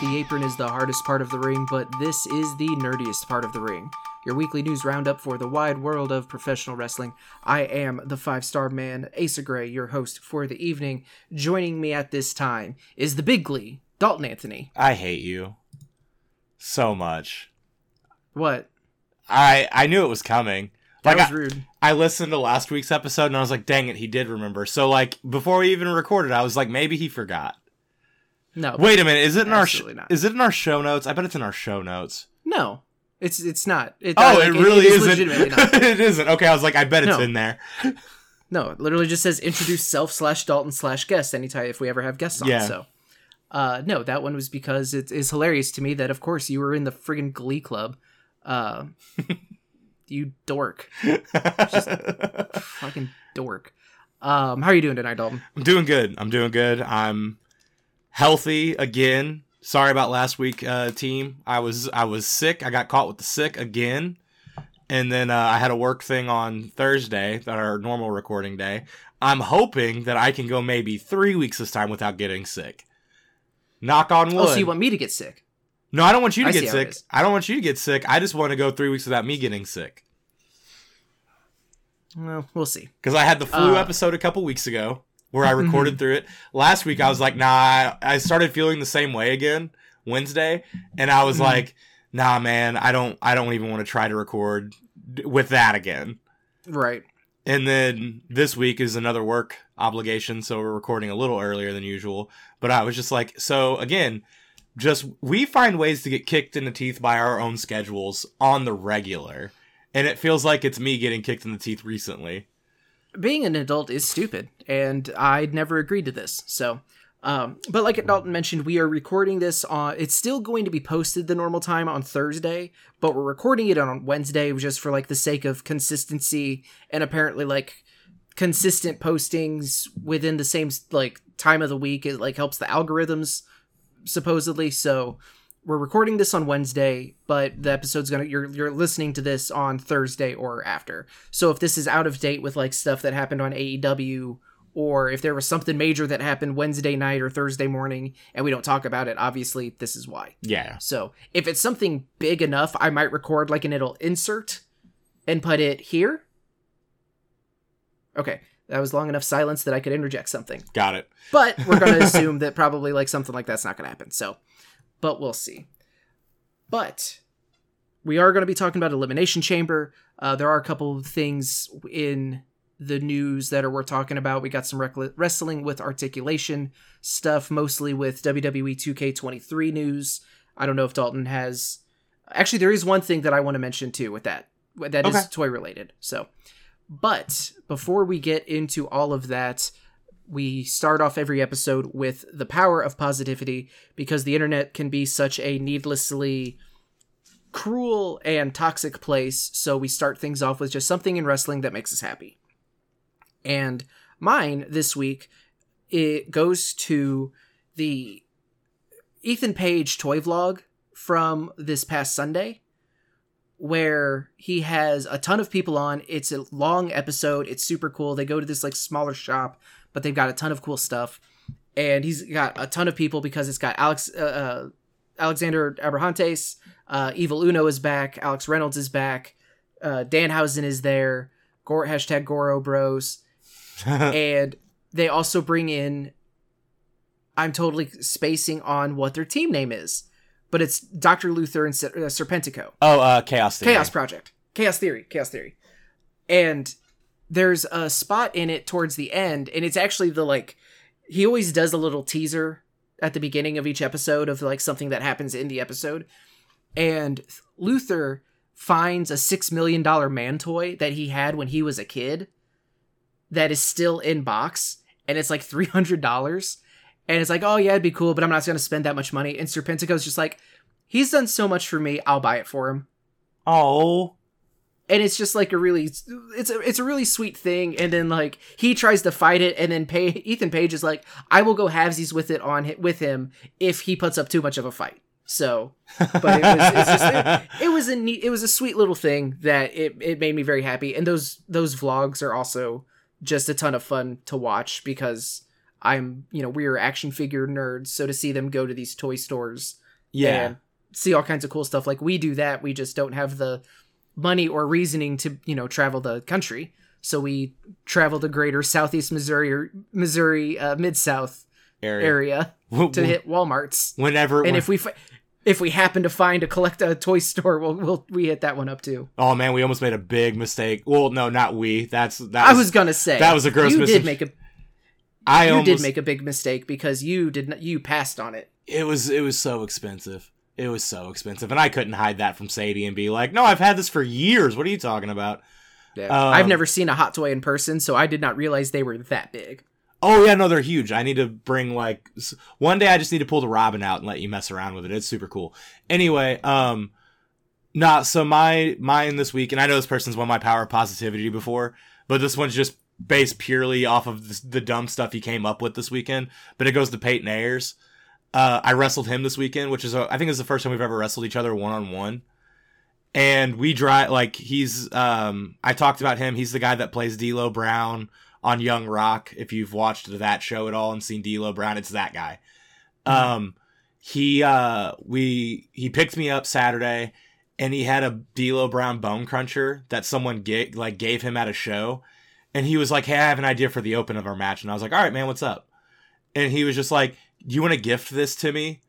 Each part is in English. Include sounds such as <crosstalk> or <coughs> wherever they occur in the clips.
The apron is the hardest part of the ring, but this is the nerdiest part of the ring. Your weekly news roundup for the wide world of professional wrestling. I am the five star man, Asa Gray, your host for the evening. Joining me at this time is the big glee, Dalton Anthony. I hate you so much. What? I I knew it was coming. That Like was I, rude. I listened to last week's episode and I was like, dang it, he did remember. So like before we even recorded, I was like, maybe he forgot. No. Wait a minute, is it in our sh- not. is it in our show notes? I bet it's in our show notes. No. It's it's not. It, Oh, like, it really is isn't. legitimately not. <laughs> it isn't. Okay, I was like, I bet it's No. in there. <laughs> No, it literally just says introduce self slash Dalton slash guest anytime if we ever have guests on. Yeah. So, uh, no, that one was because it is hilarious to me that of course you were in the friggin' Glee Club. Uh, <laughs> you dork, Just fucking dork. Um, how are you doing tonight, Dalton? I'm doing good. I'm doing good. I'm healthy again. Sorry about last week, uh, team. I was I was sick. I got caught with the sick again, and then uh, I had a work thing on Thursday, our normal recording day. I'm hoping that I can go maybe three weeks this time without getting sick. Knock on wood. Oh, so you want me to get sick? no, I don't want you to I get sick. I don't want you to get sick. I just want to go three weeks without me getting sick. Well, we'll see. because I had the flu Uh, episode a couple weeks ago where I recorded through it. Last week I was like, nah, I, started feeling the same way again Wednesday, and I was Mhm. like, nah, man, I don't, I don't even want to try to record with that again. Right. And then this week is another work obligation, so we're recording a little earlier than usual. But I was just like, so again, just we find ways to get kicked in the teeth by our own schedules on the regular. And it feels like it's me getting kicked in the teeth recently. Being an adult is stupid and i'd never agreed to this so um, but like dalton mentioned we are recording this on it's still going to be posted the normal time on thursday but we're recording it on wednesday just for like the sake of consistency and apparently like consistent postings within the same like time of the week it like helps the algorithms supposedly so we're recording this on Wednesday, but the episode's gonna you're you're listening to this on Thursday or after. So if this is out of date with like stuff that happened on AEW, or if there was something major that happened Wednesday night or Thursday morning and we don't talk about it, obviously this is why. Yeah. So if it's something big enough, I might record like an it'll insert and put it here. Okay. That was long enough silence that I could interject something. Got it. But we're to <laughs> assume that probably like something like that's not to happen. So, but we'll see. But we are going to be talking about Elimination Chamber. Uh, there are a couple of things in the news that are worth talking about. We got some rec- wrestling with articulation stuff, mostly with WWE 2K23 news. I don't know if Dalton has. Actually, there is one thing that I want to mention too with that. That is Okay. toy related. So, but before we get into all of that, we start off every episode with the power of positivity because the internet can be such a needlessly cruel and toxic place. So we start things off with just something in wrestling that makes us happy. And mine this week it goes to the Ethan Page toy vlog from this past Sunday where he has a ton of people on. It's a long episode. It's super cool. They go to this like smaller shop, but they've got a ton of cool stuff. And he's got a ton of people because it's got Alex uh, uh, Alexander Abrahantes, uh, Evil Uno is back, Alex Reynolds is back, uh, Danhausen is there, Gore hashtag Goro Bros, <laughs> and they also bring in. I'm totally spacing on what their team name is, but it's Doctor Luther and uh, Serpentico. oh, uh, chaos. Theory. Chaos Project. Chaos Theory. Chaos Theory. And there's a spot in it towards the end, and it's actually the like he always does a little teaser at the beginning of each episode of like something that happens in the episode. And Luther finds a six million dollar man toy that he had when he was a kid that is still in box, and it's like three hundred dollars. And it's like, oh yeah, it'd be cool, but I'm not gonna spend that much money. And Serpentico's just like, he's done so much for me, I'll buy it for him Oh, and it's just like a really it's a it's a really sweet thing and then like he tries to fight it and then pay <laughs> Ethan Page is like I will go halvesies with it on with him if he puts up too much of a fight so but it was it's just, it, <laughs> it was a neat it was a sweet little thing that it, it made me very happy and those those vlogs are also just a ton of fun to watch because I'm, you know, we're action figure nerds, so to see them go to these toy stores Yeah. and see all kinds of cool stuff like we do that, we just don't have the money or reasoning to, you know, travel the country. So we travel to greater southeast Missouri or Missouri uh, mid south area. area <laughs> to hit Walmart's. Whenever. And when- if we fi- if we happen to find a collect a toy store, we'll, we'll we hit that one up too. oh man, we almost made a big mistake. Well, no, not we. That's that. I Was, was gonna say that was a gross You mistake. did make a I you almost. did make a big mistake because you did not you passed on it. it was it was so expensive. It was so expensive, and I couldn't hide that from Sadie and be like, "No, I've had this for years. What are you talking about?" Yeah. Um, I've never seen a hot toy in person, so I did not realize they were that big. Oh yeah, no, they're huge. I need to bring like one day. I just need to pull the Robin out and let you mess around with it. It's super cool. Anyway, um, nah. So my mine this week, and I know this person's won my power of positivity before, but this one's just based purely off of this, the dumb stuff he came up with this weekend. But it goes to Peyton Ayers. Uh, I wrestled him this weekend, which is uh, I think is the first time we've ever wrestled each other one on one. And we drive like he's um I talked about him. He's the guy that plays D'Lo Brown on Young Rock. If you've watched that show at all and seen D'Lo Brown, it's that guy. Um, he uh we he picked me up Saturday, and he had a D'Lo Brown bone cruncher that someone get, like gave him at a show, and he was like, "Hey, I have an idea for the open of our match," and I was like, "All right, man, what's up?" And he was just like, "Do you want to gift this to me?"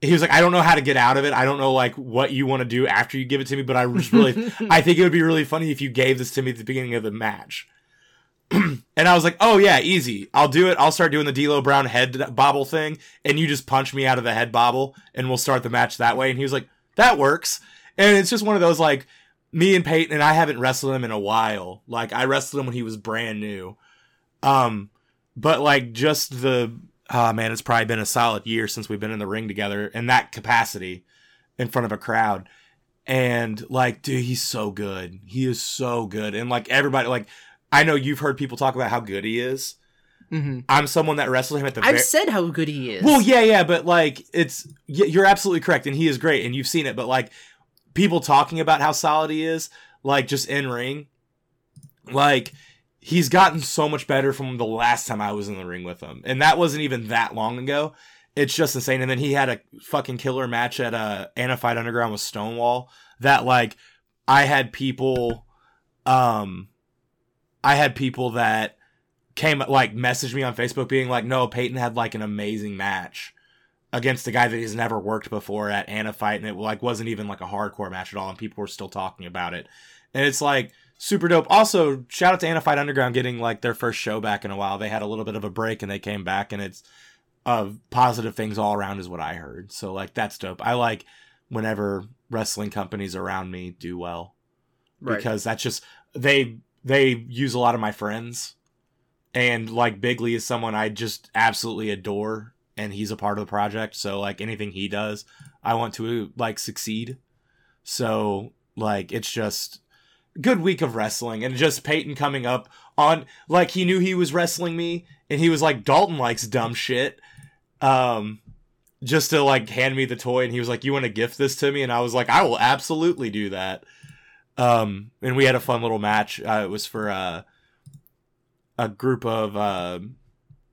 He was like, "I don't know how to get out of it. I don't know like what you want to do after you give it to me, but I just really <laughs> I think it would be really funny if you gave this to me at the beginning of the match. <clears throat> and I was like, oh yeah, easy. I'll do it. I'll start doing the D'Lo Brown head bobble thing, and you just punch me out of the head bobble, and we'll start the match that way. And he was like, that works. And it's just one of those like me and Peyton, and I haven't wrestled him in a while. Like I wrestled him when he was brand new. Um, but like just the oh man, it's probably been a solid year since we've been in the ring together in that capacity in front of a crowd. And like dude he's so good. He is so good. And like everybody like i know you've heard people talk about how good he is. Hmm i'm someone that wrestled him at the I've said how good he is. well yeah yeah but like it's you're absolutely correct and he is great and you've seen it but like people talking about how solid he is like just in ring like he's gotten so much better from the last time i was in the ring with him. And that wasn't even that long ago. It's just insane. And then he had a fucking killer match at uh Anna Fight underground with stonewall that like i had people um i had people that came like messaged me on facebook being like no peyton had like an amazing match against a guy that he's never worked before at Anna Fight, and it like wasn't even like a hardcore match at all, and people were still talking about it. And it's like super dope. Also, shout out to Anna Underground getting like their first show back in a while. They had a little bit of a break and they came back, and it's uh, positive things all around is what I heard. So like that's dope. I like whenever wrestling companies around me do well right. because that's just they they use a lot of my friends and like Bigley is someone I just absolutely adore and he's a part of the project so like anything he does I want to like succeed so like it's just good week of wrestling and just Peyton coming up on like he knew he was wrestling me and he was like Dalton likes dumb shit. Um just to like hand me the toy and he was like you want to gift this to me? And I was like I will absolutely do that. Um and we had a fun little match. Uh, it was for uh a group of uh,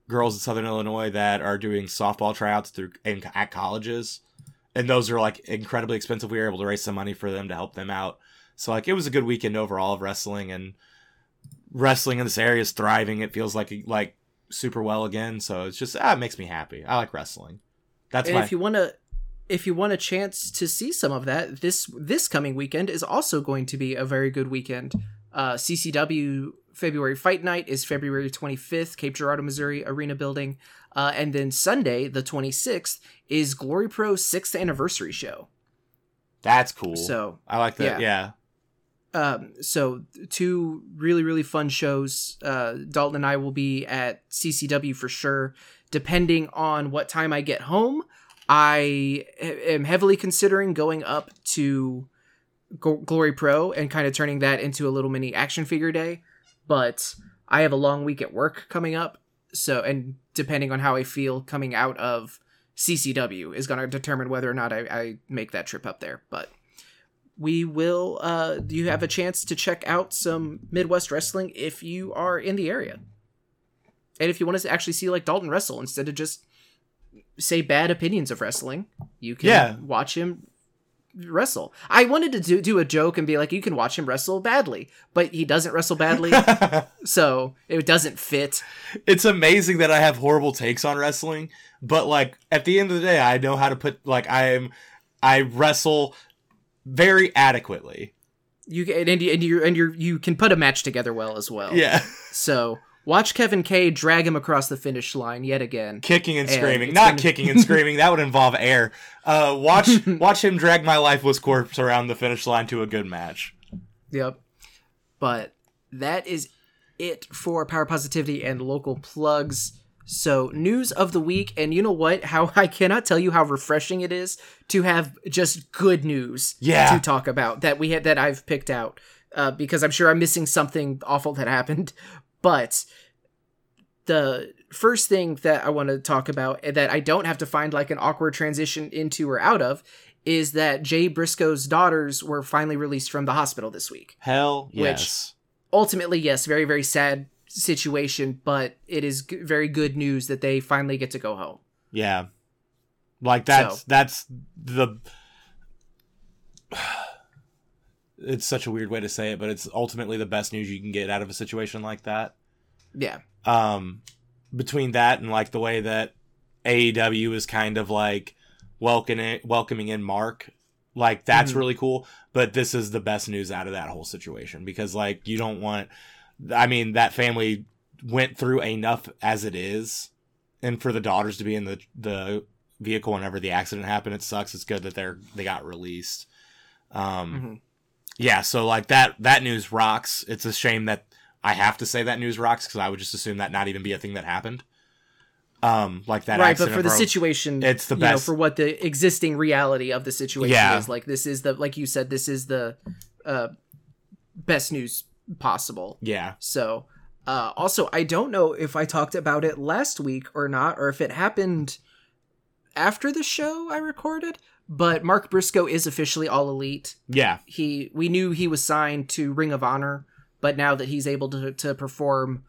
girls in southern illinois that are doing softball tryouts through in, at colleges. And those are like incredibly expensive. We were able to raise some money for them to help them out so like it was a good weekend overall of wrestling and wrestling in this area is thriving. It feels like like super well again. So it's just ah, it makes me happy. I like wrestling. That's and my if you want to if you want a chance to see some of that this this coming weekend is also going to be a very good weekend. Uh ccw february fight night is february 25th cape girardeau missouri arena building. Uh, and then sunday the 26th is glory pro sixth anniversary show. That's cool. So i like that. yeah. yeah um, so two really really fun shows. Uh, Dalton and I will be at CCW for sure. Depending on what time I get home, I am heavily considering going up to G- Glory Pro and kind of turning that into a little mini action figure day. But I have a long week at work coming up, so and depending on how I feel coming out of CCW is going to determine whether or not I, I make that trip up there. But we will uh you have a chance to check out some midwest wrestling if you are in the area And if you want to actually see like Dalton wrestle instead of just say bad opinions of wrestling, you can Yeah. watch him wrestle. I wanted to do, do a joke and be like, you can watch him wrestle badly, but he doesn't wrestle badly, <laughs> so it doesn't fit. it's amazing that I have horrible takes on wrestling, but like at the end of the day, I know how to put like I am I wrestle very adequately. You and you and you and you you can put a match together well as well. Yeah, So watch Kevin K drag him across the finish line yet again. kicking and And screaming, not gonna- kicking <laughs> and screaming. That would involve air. Uh, watch <laughs> watch him drag my lifeless corpse around the finish line to a good match. Yep. But that is it for power positivity and local plugs. So news of the week, and you know what? How <laughs> I cannot tell you how refreshing it is to have just good news Yeah. to talk about that we had that I've picked out. Uh, because I'm sure I'm missing something awful that <laughs> happened. But the first thing that I want to talk about that I don't have to find like an awkward transition into or out of is that Jay Briscoe's daughters were finally released from the hospital this week. Hell Which- yes. Ultimately, yes, very very sad situation, but it is g- very good news that they finally get to go home. Yeah. Like that's So- that's the <sighs> it's such a weird way to say it, but it's ultimately the best news you can get out of a situation like that. Yeah. Um between that and like the way that AEW is kind of like welcoming welcoming in Mark, like that's Mhm. really cool, but this is the best news out of that whole situation because like you don't want I mean that family went through enough as it is and for the daughters to be in the the vehicle whenever the accident happened it sucks it's good that they're they got released um Mhm. yeah so like that that news rocks it's a shame that i have to say that news rocks because i would just assume that not even be a thing that happened um like that right, but for the broke- situation, it's the you know, best. for what the existing reality of the situation Yeah. is. Like this is the like you said, this is the uh, best news possible. yeah So, uh, also, I don't know if I talked about it last week or not, or if it happened after the show I recorded. But Mark Briscoe is officially all elite. yeah He we knew he was signed to Ring of Honor, but now that he's able to to perform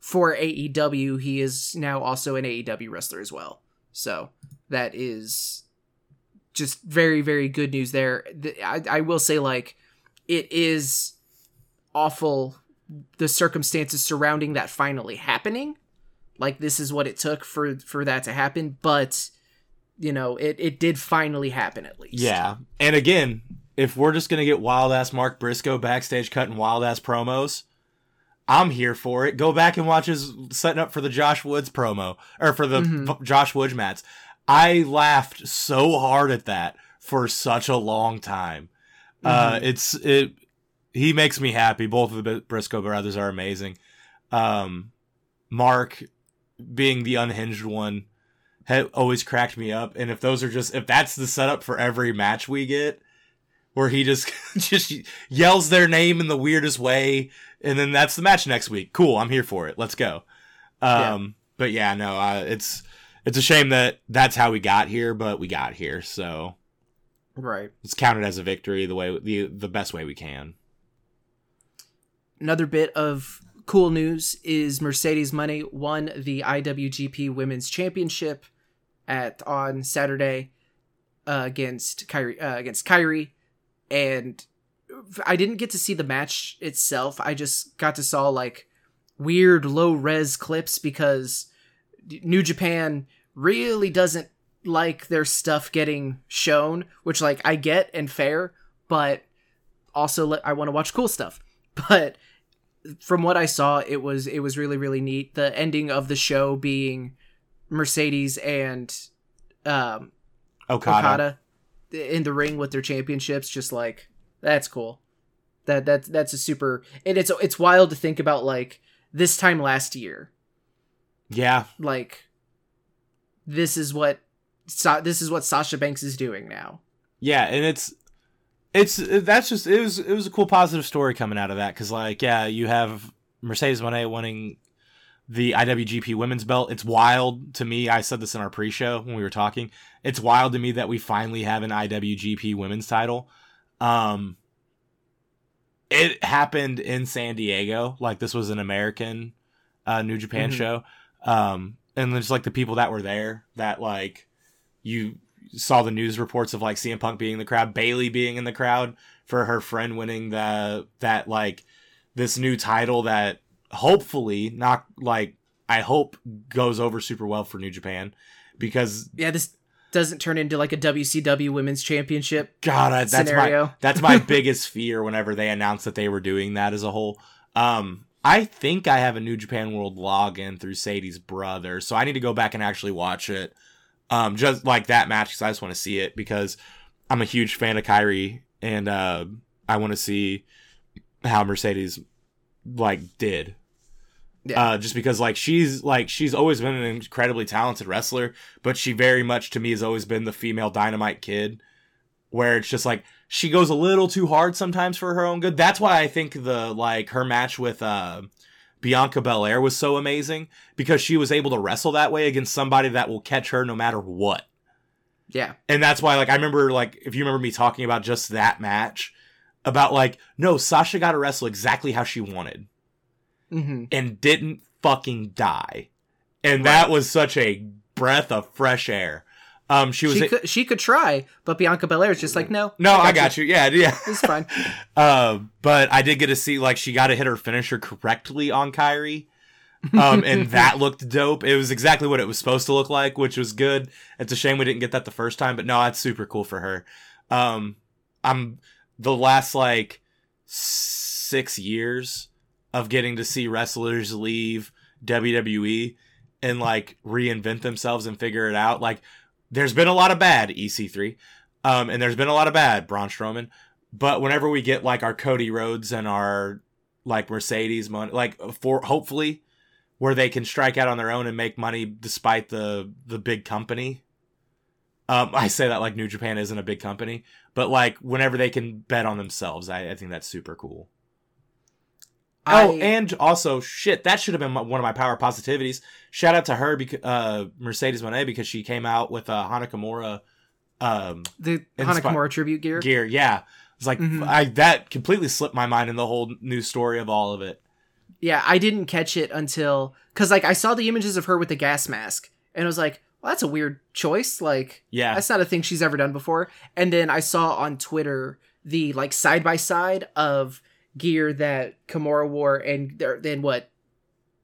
for AEW, he is now also an AEW wrestler as well. So that is just very very good news there. I, I will say like it is awful the circumstances surrounding that finally happening. Like this is what it took for for that to happen, but you know it it did finally happen at least. yeah and again if we're just gonna get wild ass mark briscoe backstage cutting wild ass promos i'm here for it go back and watch his setting up for the josh woods promo or for the Mhm. v- josh woods mats i laughed so hard at that for such a long time uh Mhm. it's it he makes me happy. Both of the briscoe brothers are amazing. Um mark being the unhinged one had always cracked me up. And if those are just if that's the setup for every match we get where he just <laughs> just yells their name in the weirdest way and then that's the match next week. Cool. I'm here for it. Let's go. Um but yeah no uh, it's it's a shame that that's how we got here but we got here. So right. it's counted as a victory the way the the best way we can another bit of cool news is Mercedes Money won the IWGP Women's Championship at on Saturday uh, against Kairi uh, against Kairi, and I didn't get to see the match itself. I just got to saw like weird low res clips because New Japan really doesn't like their stuff getting shown, which like I get and fair, but also I want to watch cool stuff. <laughs> But from what I saw, it was it was really really neat. The ending of the show being Mercedes and um, okada, Okada in the ring with their championships. Just like that's cool. That that's that's a super. And it's it's wild to think about like this time last year. yeah Like this is what this is what Sasha Banks is doing now. Yeah, and it's it's that's just it was it was a cool positive story coming out of that because like yeah you have Mercedes Monet winning the IWGP Women's Belt. It's wild to me. I said this in our pre-show when we were talking. It's wild to me that we finally have an IWGP Women's title. Um, it happened in San Diego. Like this was an American uh, New Japan Mhm. show. Um, and just like the people that were there that like you saw the news reports of like CM Punk being in the crowd, Bayley being in the crowd for her friend winning the that like this new title that hopefully not like I hope goes over super well for New Japan because Yeah, this doesn't turn into like a WCW Women's Championship. God, I- that's Scenario. my that's my <laughs> biggest fear whenever they announced that they were doing that as a whole. Um, I think I have a New Japan World login through Sadie's brother, so I need to go back and actually watch it. Um, just like that match because I just want to see it because I'm a huge fan of Kairi and uh, I want to see how Mercedes like did. Yeah. Uh, just because like she's like she's always been an incredibly talented wrestler, but she very much to me has always been the female dynamite kid, where it's just like she goes a little too hard sometimes for her own good. That's why I think the like her match with uh, Bianca Belair was so amazing because she was able to wrestle that way against somebody that will catch her no matter what. Yeah. and that's why like i remember like if you remember me talking about just that match about like no sasha got to wrestle exactly how she wanted hmm and didn't fucking die. And that was such a breath of fresh air um she was She could she could try, but Bianca Belair is just like, no. no i got you yeah yeah <laughs> It's fine. uh, <laughs> but I did get to see like she got to hit her finisher correctly on Kairi. Um, and <laughs> that looked dope. It was exactly what it was supposed to look like, which was good. It's a shame we didn't get that the first time, but no, that's super cool for her. Um, I'm the last like six years of getting to see wrestlers leave WWE and like reinvent themselves and figure it out. Like, there's been a lot of bad EC3, um, and there's been a lot of bad Braun Strowman. But whenever we get like our Cody Rhodes and our like Mercedes money, like for hopefully where they can strike out on their own and make money despite the the big company. Um, I say that like New Japan isn't a big company, but like whenever they can bet on themselves, I, I think that's super cool. Oh, and also, shit, that should have been one of my power positivities. Shout out to her, because uh, Mercedes Monet, because she came out with a uh, Hana Kimura um, the Kimura tribute gear. gear. Yeah, it's like Mhm. I that completely slipped my mind in the whole new story of all of it. Yeah, I didn't catch it until because like I saw the images of her with the gas mask, and I was like, well, that's a weird choice. Like, Yeah, that's not a thing she's ever done before. And then I saw on Twitter the like side by side of gear that Kimura wore and then what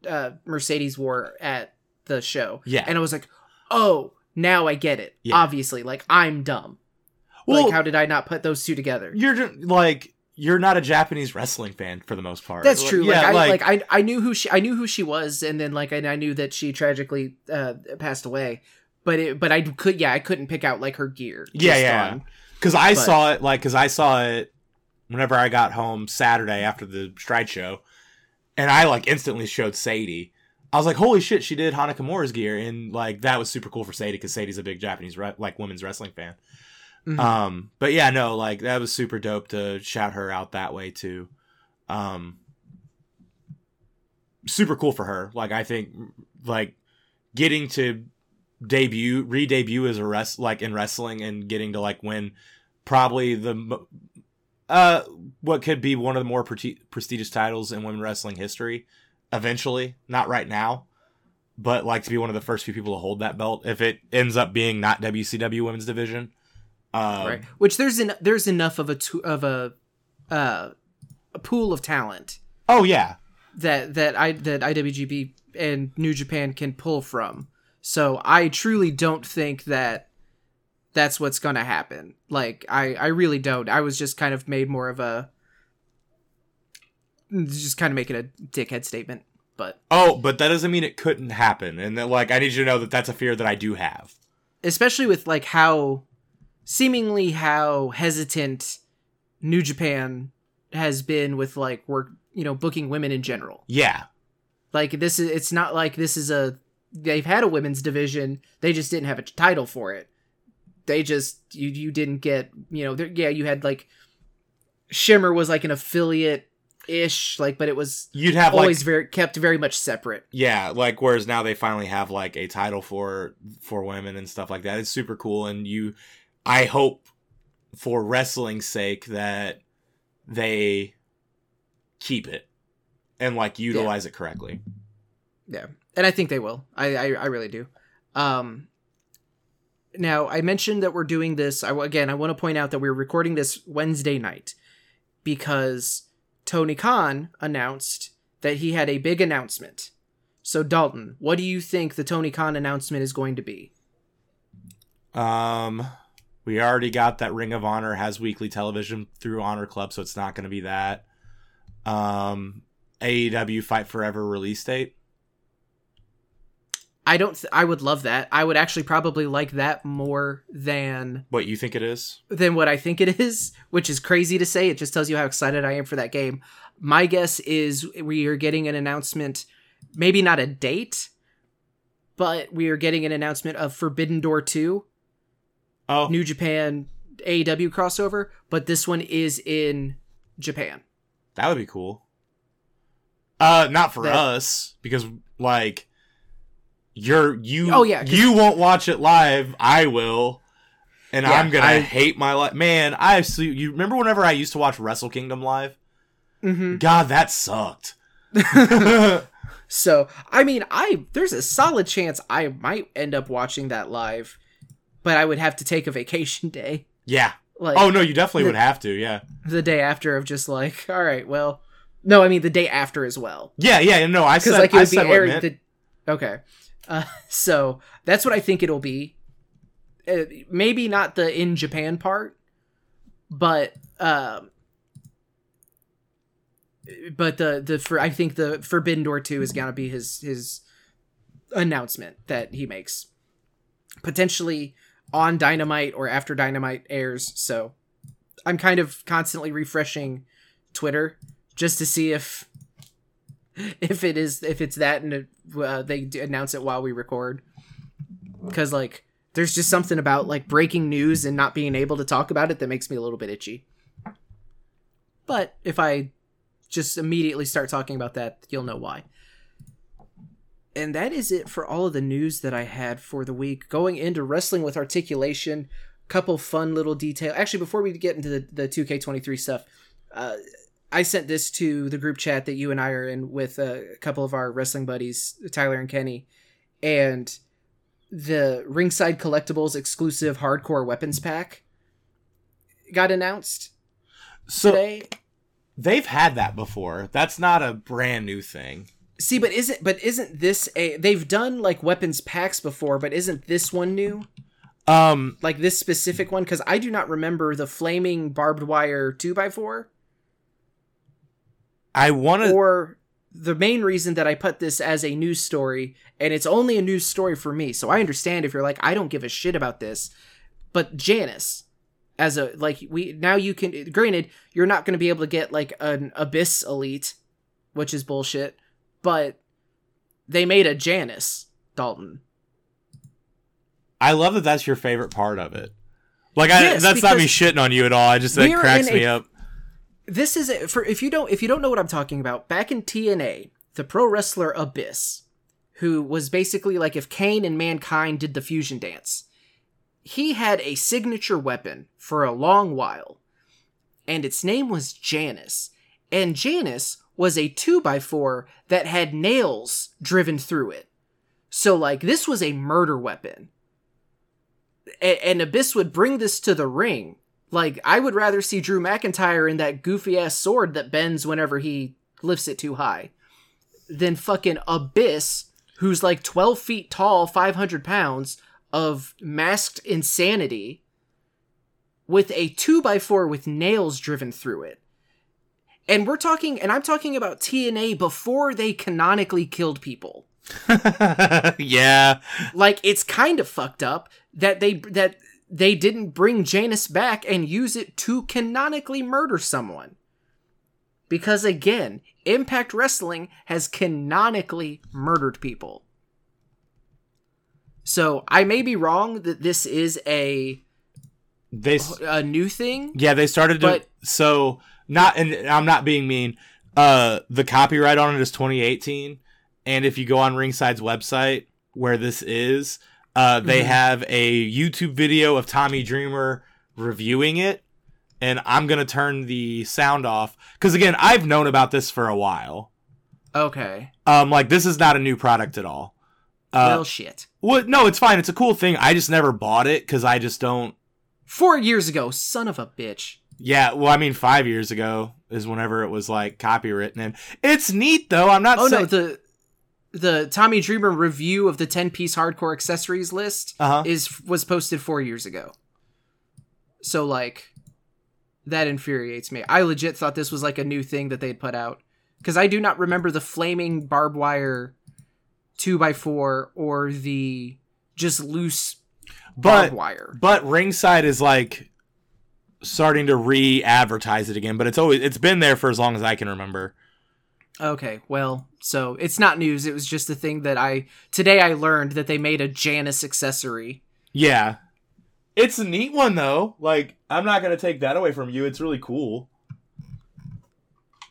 uh, Mercedes wore at the show. yeah. And I was like, oh, now I get it. Yeah. Obviously, like I'm dumb. well, like, how did I not put those two together? you're just, like you're not a Japanese wrestling fan for the most part. That's Like, true. Yeah, like, I, like I, I knew who she, I knew who she was, and then like, and I knew that she tragically uh, passed away. But it, but I could, yeah, I couldn't pick out like her gear. Yeah, yeah. because I but- saw it like because I saw it whenever I got home Saturday after the Stride show, and I like instantly showed Sadie. I was like, "Holy shit, she did Hana Kimura's gear!" And like that was super cool for Sadie because Sadie's a big Japanese re- like women's wrestling fan. Mhm. Um, but yeah, no, like that was super dope to shout her out that way too. Um, super cool for her. Like I think like getting to debut, re-debut as a rest like in wrestling and getting to like win probably the uh what could be one of the more pre- prestigious titles in women wrestling history eventually, not right now. But like to be one of the first few people to hold that belt if it ends up being not WCW women's division. Um, right. Which there's en- there's enough of a to- of a uh, a pool of talent Oh yeah. that that I that IWGP and New Japan can pull from. So I truly don't think that that's what's going to happen. Like I I really don't. I was just kind of made more of a just kind of making a dickhead statement, but Oh, but that doesn't mean it couldn't happen. And that, like, I need you to know that that's a fear that I do have. especially with like how seemingly how hesitant New Japan has been with like work, you know, booking women in general. Yeah. Like this is it's not like this is a they've had a women's division, they just didn't have a title for it. They just you you didn't get, you know, there, yeah, you had like Shimmer was like an affiliate ish like but it was You'd have always like very kept very much separate. yeah, like whereas now they finally have like a title for for women and stuff like that. It's super cool and you I hope for wrestling's sake that they keep it and like utilize it correctly. Yeah. and I think they will. I I, I really do. Um, now I mentioned that we're doing this. I again I want to point out that we're recording this Wednesday night because Tony Khan announced that he had a big announcement. So Dalton, what do you think the Tony Khan announcement is going to be? Um, we already got that Ring of Honor has weekly television through Honor Club, so it's not going to be that. Um, AEW Fight Forever release date. I don't. Th- I would love that. I would actually probably like that more than What you think it is? than what I think it is, which is crazy to say. It just tells you how excited I am for that game. My guess is we are getting an announcement, maybe not a date, but we are getting an announcement of Forbidden Door 2, Oh, New Japan AEW crossover, but this one is in Japan. that would be cool. Uh, not for That- us because like you're you. Oh, yeah you won't watch it live. I will. And Yeah, I'm gonna I- hate my life, man. I see. You remember whenever I used to watch Wrestle Kingdom live? hmm God, that sucked. <laughs> <laughs> So, I mean, I there's a solid chance I might end up watching that live, but I would have to take a vacation <laughs> day. yeah. Like Oh no, you definitely would have to. Yeah. the day after of just like, all right, well, no, I mean the day after as well. Yeah, yeah. No, I said. like it I be airing the okay uh, <laughs> so that's what i think it'll be. Uh, maybe not the in japan part but um but the the for i think the forbidden door 2 is gonna be his his announcement that he makes potentially on dynamite or after dynamite airs. So i'm kind of constantly refreshing twitter just to see if <laughs> if it is if it's that and uh, they announce it while we record. Because like there's just something about like breaking news and not being able to talk about it that makes me a little bit itchy. But if i just immediately start talking about that you'll know why. And that is it for all of the news that i had for the week. Going into wrestling with articulation couple fun little detail. Actually before we get into the, the 2k23 stuff uh, I sent this to the group chat that you and I are in with a couple of our wrestling buddies, Tyler and Kenny, and the Ringside Collectibles exclusive hardcore weapons pack got announced So today. they've had that before. That's not a brand new thing. See, but isn't but isn't this a they've done like weapons packs before, but isn't this one new? Um, Like this specific one? Because I do not remember the flaming barbed wire two x four. I want to. or the main reason that I put this as a news story, and it's only a news story for me, so I understand if you're like, I don't give a shit about this. But Janice, as a like we now you can granted, you're not gonna be able to get like an Abyss Elite, which is bullshit, but they made a Janice, Dalton. I love that. That's your favorite part of it. Like, I, Yes, that's not me shitting on you at all. I just that cracks me a- up. This is a, for if you don't if you don't know what I'm talking about. Back in TNA, the pro wrestler Abyss, who was basically like if Kane and Mankind did the fusion dance, he had a signature weapon for a long while, and its name was Janus. And Janus was a two by four that had nails driven through it. So like this was a murder weapon. And Abyss would bring this to the ring like, I would rather see Drew McIntyre in that goofy ass sword that bends whenever he lifts it too high than fucking Abyss, who's like 12 feet tall, 500 pounds of masked insanity with a 2x4 with nails driven through it. And we're talking, and I'm talking about TNA before they canonically killed people <laughs> yeah. like it's kind of fucked up that they that they didn't bring Janus back and use it to canonically murder someone. Because again, Impact Wrestling has canonically murdered people. So I may be wrong that this is a They. a new thing. Yeah, they started to. But- so not, and I'm not being mean. Uh, the copyright on it is 2018, and if you go on Ringside's website where this is, uh, they Mhm. have a YouTube video of Tommy Dreamer reviewing it, and I'm gonna turn the sound off because again, I've known about this for a while. Okay. Um, like this is not a new product at all. Uh, well, shit. well, no, it's fine. It's a cool thing. I just never bought it because I just don't. Four years ago, son of a bitch. Yeah, well, I mean, five years ago is whenever it was like copywritten, and it's neat though. I'm not Oh saying. no, the the Tommy Dreamer review of the ten piece hardcore accessories list uh huh. is was posted four years ago. So like, that infuriates me. I legit thought this was like a new thing that they'd put out because I do not remember the flaming barbed wire two by four or the just loose barbed But wire. but Ringside is like starting to re-advertise it again, but it's always it's been there for as long as I can remember. Okay, well, so it's not news. It was just a thing that I today I learned that they made a Janus accessory. Yeah. It's a neat one though. Like I'm not gonna take that away from you. It's really cool.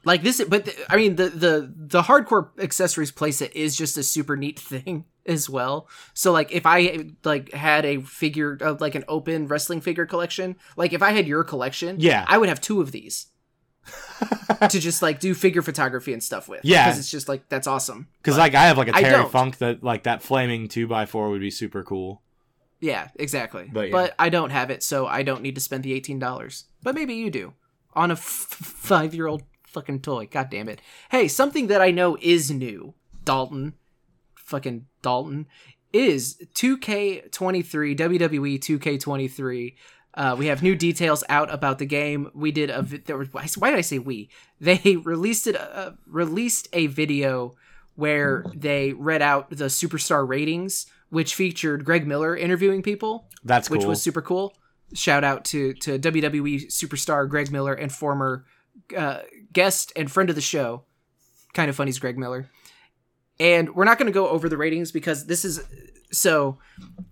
Like this, but th- I mean the the the hardcore accessories playset is just a super neat <laughs> thing as well. So like if I like had a figure of like an open wrestling figure collection, like if I had your collection, Yeah. I would have two of these to just like do figure photography and stuff with. Yeah. because it's just like that's awesome. Because like I have like a Terry. Funk that like that flaming two x four would be super cool. Yeah, exactly. But But. I don't have it, so I don't need to spend the eighteen dollars. But maybe you do on a f- five year old fucking toy. God damn it! Hey, something that I know is new, Dalton, fucking Dalton, is 2K23 WWE 2K23. Uh, we have new details out about the game. We did a vi- there was, why did I say we? They <laughs> released it uh, released a video where they read out the superstar ratings, which featured Greg Miller interviewing people That's cool. which was super cool. Shout out to to WWE superstar Greg Miller and former uh, guest and friend of the show, kind of funny's Greg Miller. And we're not going to go over the ratings because this is so.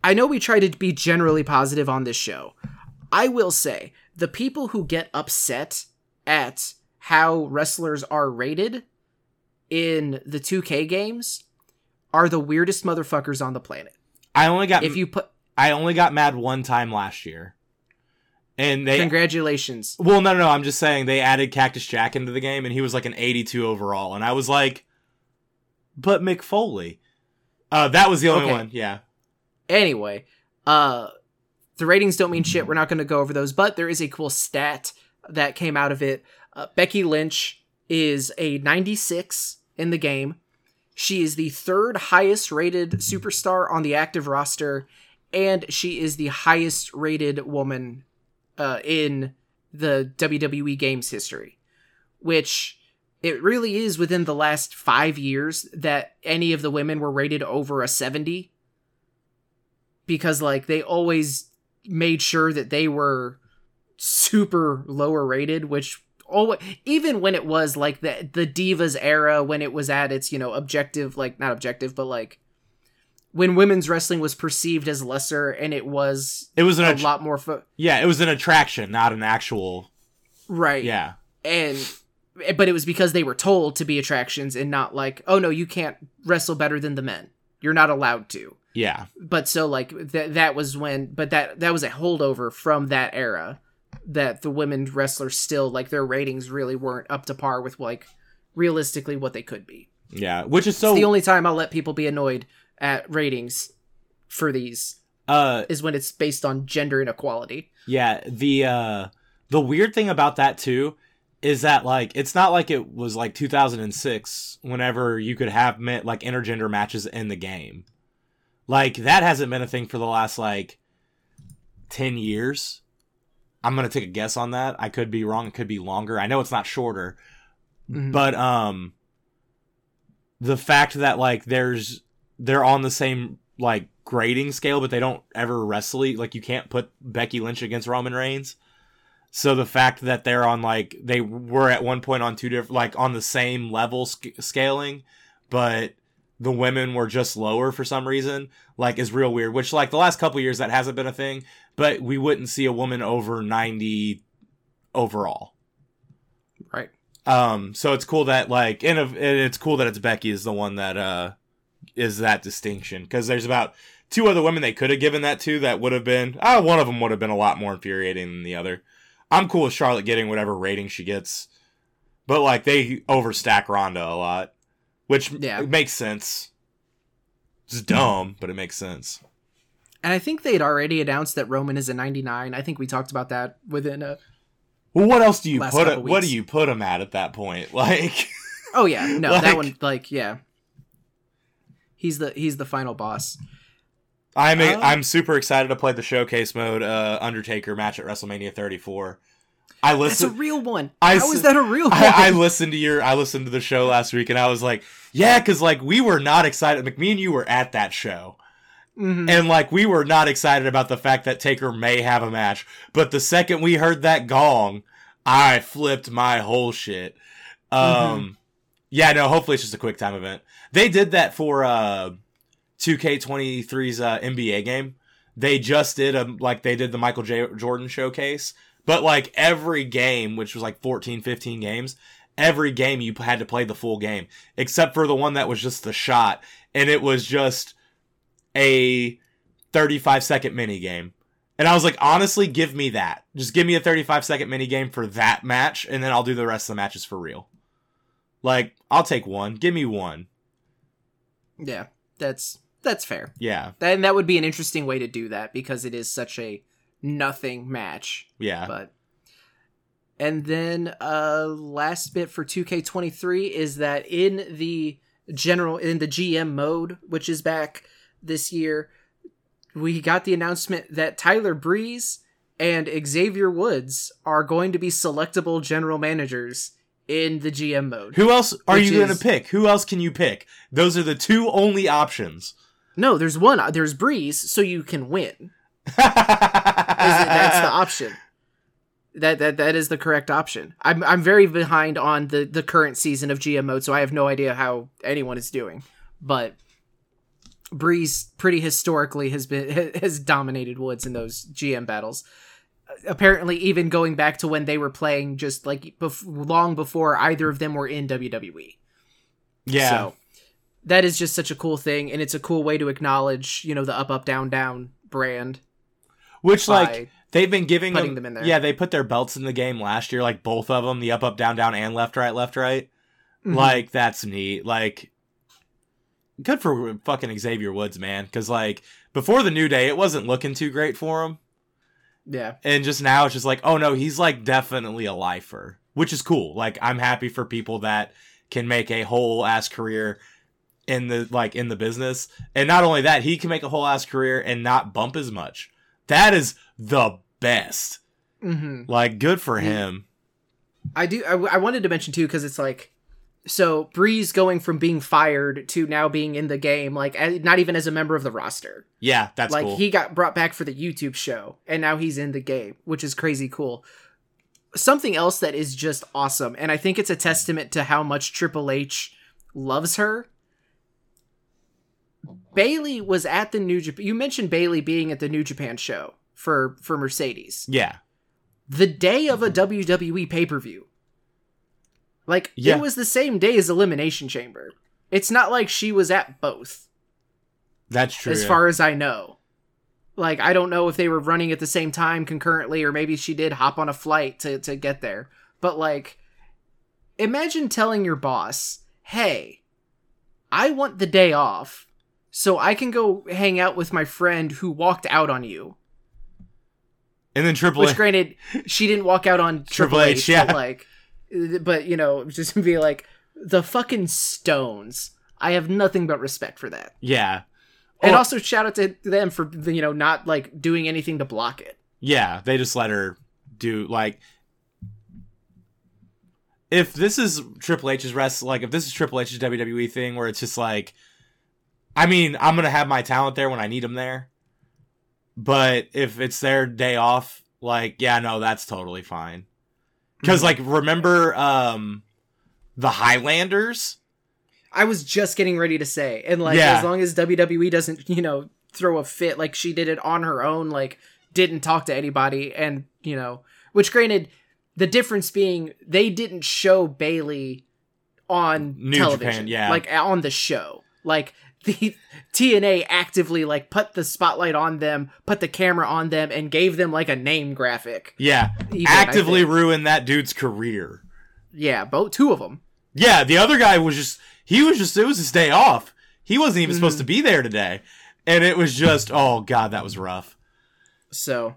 I know we try to be generally positive on this show. I will say the people who get upset at how wrestlers are rated in the 2K games are the weirdest motherfuckers on the planet. I only got If you put I only got mad one time last year. And they congratulations, Well, no, no, no. I'm just saying they added Cactus Jack into the game, and he was like an 82 overall, and I was like, but Mick Foley. Uh, that was the only Okay. one. Yeah. Anyway, uh the ratings don't mean shit. We're not going to go over those, but there is a cool stat that came out of it. Uh, Becky Lynch is a 96 in the game. She is the third highest rated superstar on the active roster, and she is the highest rated woman uh, in the WWE Games history, which it really is within the last five years that any of the women were rated over a 70 because like they always made sure that they were super lower rated which always, even when it was like the the divas era when it was at its you know objective like not objective but like when women's wrestling was perceived as lesser and it was It was a att- lot more fo- yeah, it was an attraction, not an actual. right Yeah. and but it was because they were told to be attractions and not like oh no you can't wrestle better than the men you're not allowed to Yeah. but so like that that was when but that that was a holdover from that era that the women wrestlers still like their ratings really weren't up to par with like realistically what they could be Yeah. Which is so. it's the only time i'll let people be annoyed at ratings for these uh, is when it's based on gender inequality Yeah, the uh the weird thing about that too is that like it's not like it was like 2006 whenever you could have met like intergender matches in the game. Like that hasn't been a thing for the last like 10 years. I'm going to take a guess on that. I could be wrong, it could be longer. I know it's not shorter. Mhm. But um the fact that like there's they're on the same like grading scale, but they don't ever wrestle. Like you can't put Becky Lynch against Roman Reigns. So the fact that they're on like they were at one point on two different like on the same level sc- scaling, but the women were just lower for some reason, like is real weird. Which like the last couple years that hasn't been a thing, but we wouldn't see a woman over ninety overall. right Um, so it's cool that like, and, it's cool that it's Becky is the one that uh is that distinction because there's about two other women they could have given that to that would have been ah one of them would have been a lot more infuriating than the other. I'm cool with Charlotte getting whatever rating she gets, but like they overstack Ronda a lot, which Yeah. makes sense. It's dumb, but it makes sense. And I think they'd already announced that Roman is a 99. I think we talked about that within a. Well, what else do you put? It, what do you put him at at that point? <laughs> Like, Oh yeah, no, Like- that one like yeah. He's the he's the final boss. I'm Oh. I'm super excited to play the showcase mode uh, Undertaker match at WrestleMania 34. I That's a real one. I How is that a real one? I, I listened to your I listened to the show last week and I was like, yeah, because like we were not excited. Like me and you were at that show. Mhm. And like we were not excited about the fact that Taker may have a match, but the second we heard that gong, I flipped my whole shit. Um yeah, no, hopefully it's just a quick time event. They did that for uh 2K23's uh, NBA game. They just did a like they did the Michael J Jordan showcase, but like every game, which was like 14 15 games, every game you had to play the full game except for the one that was just the shot and it was just a 35 second mini game. And I was like, honestly, give me that. Just give me a 35 second mini game for that match, and then I'll do the rest of the matches for real. Like, I'll take one. Give me one. yeah, that's that's fair. Yeah. And that would be an interesting way to do that because it is such a nothing match. Yeah. But and then uh last bit for 2K23 is that in the general in the GM mode, which is back this year, we got the announcement that Tyler Breeze and Xavier Woods are going to be selectable general managers in the GM mode. Who else are you going to pick? Who else can you pick? Those are the two only options. No, there's one. There's Breeze, so you can win. It- that's the <laughs> option. That that that is the correct option. I'm I'm very behind on the the current season of GM mode, so I have no idea how anyone is doing. But Breeze pretty historically has been <laughs> has dominated Woods in those GM battles. Apparently, even going back to when they were playing, just like bef- long before either of them were in WWE. yeah. So that is just such a cool thing, and it's a cool way to acknowledge, you know, the up up down down brand. Which, like, they've been giving putting them, them in there. Yeah, they put their belts in the game last year, like both of them, the up, up, down, down, and left, right, left, right. Mhm. Like, that's neat. Like, good for fucking Xavier Woods, man. Because, like, before the New Day, it wasn't looking too great for him. yeah, and just now it's just like oh no he's like definitely a lifer which is cool like i'm happy for people that can make a whole ass career in the like in the business and not only that he can make a whole ass career and not bump as much that is the best hmm like good for He- him I do. I, I wanted to mention too because it's like, so Breeze going from being fired to now being in the game, like not even as a member of the roster. yeah that's like cool he got brought back for the YouTube show, and now he's in the game, which is crazy cool. Something else that is just awesome, and I think it's a testament to how much Triple H loves her. Bayley was at the New Japan. You mentioned Bayley being at the New Japan show for for Mercedes yeah the day of a WWE pay per view. Like Yeah. it was the same day as Elimination Chamber. It's not like she was at both, that's true as yeah. far as I know. Like I don't know if they were running at the same time concurrently, or maybe she did hop on a flight to to get there. But like, imagine telling your boss, "Hey, I want the day off." So I can go hang out with my friend who walked out on you. and then triple Which, H granted, she didn't walk out on Triple Triple H, H, yeah. but like, but you know, just be like the fucking Stones. I have nothing but respect for that, yeah and Oh, also shout out to them for you know not like doing anything to block it. Yeah, they just let her do like if this is Triple H's rest like if this is Triple H's WWE thing where it's just like I mean, I'm going to have my talent there when I need them there. But if it's their day off, like yeah, no, that's totally fine. Cuz like remember um the Highlanders? I was just getting ready to say, and like Yeah. as long as WWE doesn't you know throw a fit like she did it on her own, like didn't talk to anybody, and you know, which granted, the difference being they didn't show Bayley on New television, Japan, yeah. like on the show, like. The <laughs> TNA actively like put the spotlight on them, put the camera on them, and gave them like a name graphic. Yeah, even, actively ruined that dude's career. yeah, both two of them. Yeah, the other guy was just he was just it was his day off. He wasn't even supposed Mhm. to be there today, and it was just oh god, that was rough. So,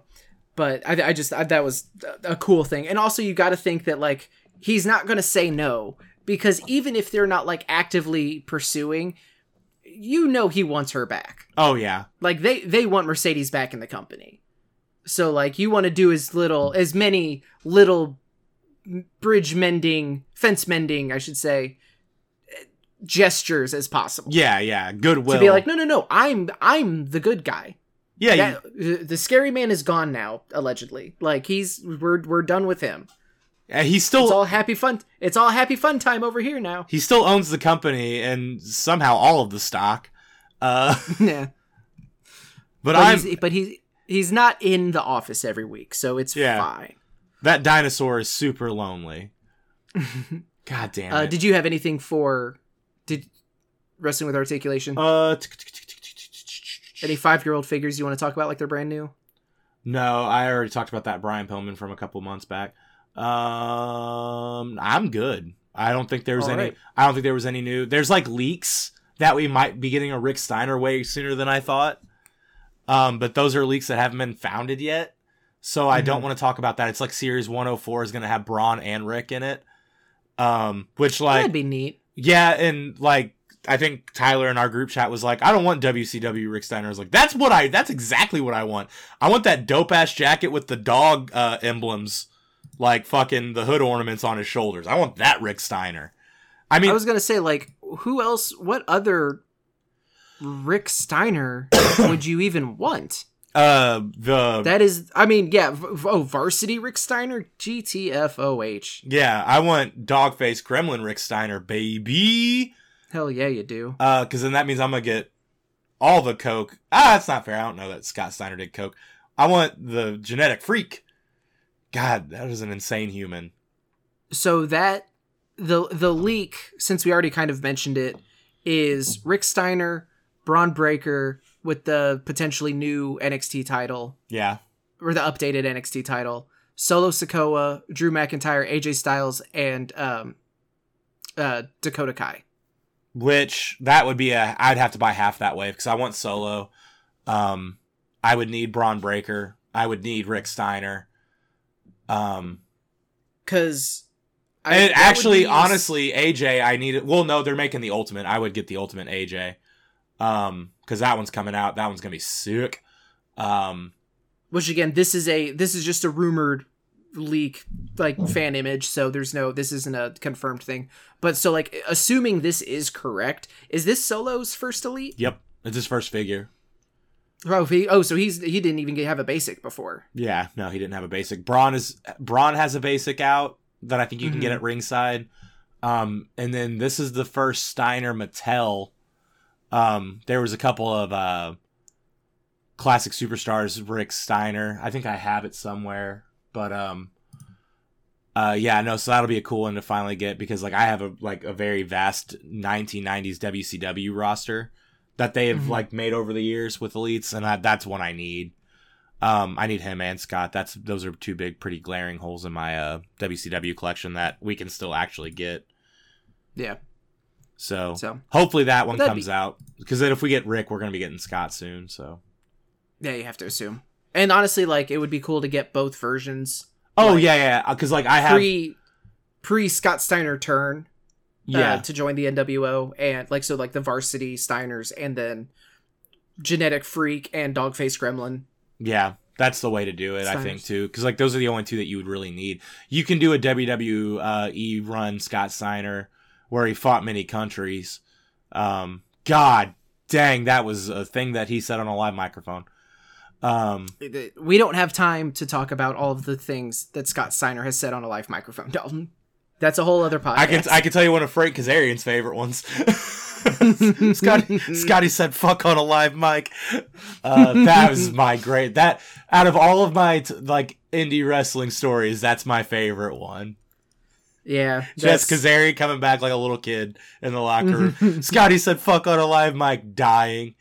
but I, I just I, that was a cool thing, and also you got to think that like he's not gonna say no because even if they're not like actively pursuing, you know he wants her back. Oh yeah, Like they they want Mercedes back in the company, so like you want to do as little as many little bridge mending, fence mending, I should say, gestures as possible. yeah, yeah. Goodwill To be like, no, no, no, I'm I'm the good guy. yeah, you- That, uh, the scary man is gone now, allegedly. Like he's we're we're done with him. Uh, he It's still all happy fun. It's all happy fun time over here now. he still owns the company and somehow all of the stock. Uh, <laughs> yeah, but, but I'm he's but he's he's not in the office every week, so it's Yeah. fine. that dinosaur is super lonely. <laughs> God damn Uh, it. did you have anything for did wrestling with articulation? Uh, Any five year old figures you want to talk about like they're brand new? no, I already talked about that Brian Pillman from a couple months back. Um, I'm good. I don't think there was All any. right. I don't think there was any new. There's like leaks that we might be getting a Rick Steiner way sooner than I thought. Um, but those are leaks that haven't been founded yet. So I don't Mhm. want to talk about that. It's like Series 104 is going to have Bron and Rick in it. Um, which like That'd be neat. yeah, and like I think Tyler in our group chat was like, I don't want WCW Rick Steiner. I was like, that's what I that's exactly what I want. I want that dope ass jacket with the dog uh emblems, like fucking the hood ornaments on his shoulders. I want that Rick Steiner. I mean I was gonna say like who else? What other Rick Steiner <coughs> would you even want? uh the That is, I mean, yeah. v- Oh, varsity Rick Steiner, GTFOH. yeah, I want dogface Gremlin Rick Steiner, baby. Hell yeah, you do. Uh, because then that means I'm gonna get all the coke. Ah, that's not fair. I don't know that Scott Steiner did coke. I want the genetic freak. God, that is an insane human. So that the the leak, since we already kind of mentioned it, is Rick Steiner, Bron Breakker with the potentially new NXT title Yeah, or the updated NXT title. Solo Sikoa, Drew McIntyre, AJ Styles, and um, uh, Dakota Kai. which that would be a. I'd have to buy half that way because I want Solo. Um, I would need Bron Breakker. I would need Rick Steiner. Um, Because and actually, honestly, AJ, I need it. Well, no, they're making the ultimate. I would get the ultimate AJ. Um, because that one's coming out. That one's gonna be sick. Um, which again this is a this is just a rumored leak like fan image so there's no this isn't a confirmed thing but so like assuming this is correct is this solo's first elite yep, it's his first figure. Oh, he, oh so he's he didn't even get, have a basic before Yeah, no, he didn't have a basic. Bron is Bron has a basic out that I think you can get Mhm. at ringside. Um, and then this is the first Steiner Mattel. Um, there was a couple of uh, classic superstars, Rick Steiner. I think I have it somewhere, but um, uh, yeah, no. So that'll be a cool one to finally get because like I have a like a very vast 1990s WCW roster that they have Mhm. like made over the years with elites, and I, that's one I need. Um, I need him and Scott. That's those are two big, pretty glaring holes in my uh, WCW collection that we can still actually get. yeah So, so hopefully that one comes be- out because then if we get Rick, we're gonna be getting Scott soon. So, yeah you have to assume and honestly like it would be cool to get both versions oh Like, yeah, yeah, because like I have pre pre scott steiner turn yeah, uh, to join the nwo and like so like the varsity steiners and then genetic freak and dogface gremlin yeah. That's the way to do it, I think too, because like those are the only two that you would really need. You can do a WWE run Scott Steiner where he fought many countries. Um, God dang, that was a thing that he said on a live microphone. Um, we don't have time to talk about all of the things that Scott Steiner has said on a live microphone, Dalton. That's a whole other podcast. I can I can tell you one of Frank Kazarian's favorite ones. <laughs> Scotty Scotty said "fuck" on a live mic. Uh, that was my great. That out of all of my t- like indie wrestling stories, that's my favorite one. yeah, Just that's- Kazarian coming back like a little kid in the locker room. <laughs> Scotty said "fuck" on a live mic, dying.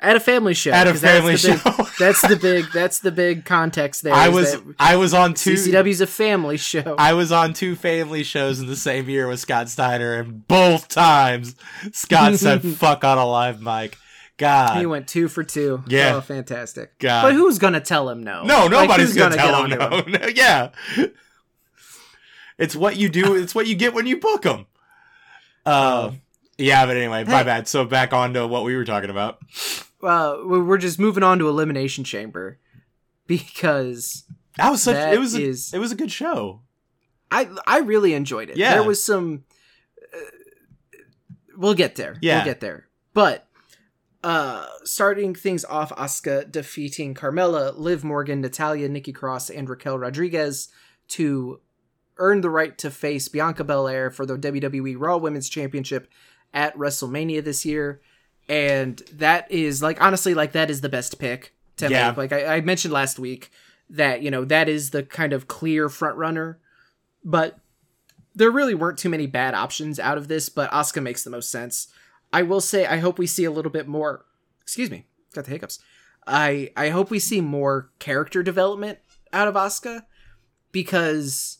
At a family show. At a 'cause that's family the big- show. <laughs> that's the big. That's the big context there. I was I was on two CCW's a family show. I was on two family shows in the same year with Scott Steiner, and both times Scott said <laughs> "fuck" on a live mic. God, he went two for two. Yeah. oh, fantastic. God. But who's gonna tell him no? no, Like, nobody's who's gonna, get tell him no. no. <laughs> Yeah, it's what you do. It's what you get when you book them. Uh, yeah, but anyway, my Hey. bad. So back on to what we were talking about. Well, we- we're just moving on to Elimination Chamber because That was such. That it was. A, is- it was a good show. I I really enjoyed it. Yeah. There was some. Uh, we'll get there. Yeah. We'll get there. But uh starting things off, Asuka defeating Carmella, Liv Morgan, Natalya, Nikki Cross, and Raquel Rodriguez to earn the right to face Bianca Belair for the WWE Raw Women's Championship at WrestleMania this year. And that is like honestly, like that is the best pick to Yeah. make. Like I, I mentioned last week that, you know, that is the kind of clear front runner but there really weren't too many bad options out of this, but Asuka makes the most sense. I will say I hope we see a little bit more excuse me, got the hiccups. I I hope we see more character development out of Asuka because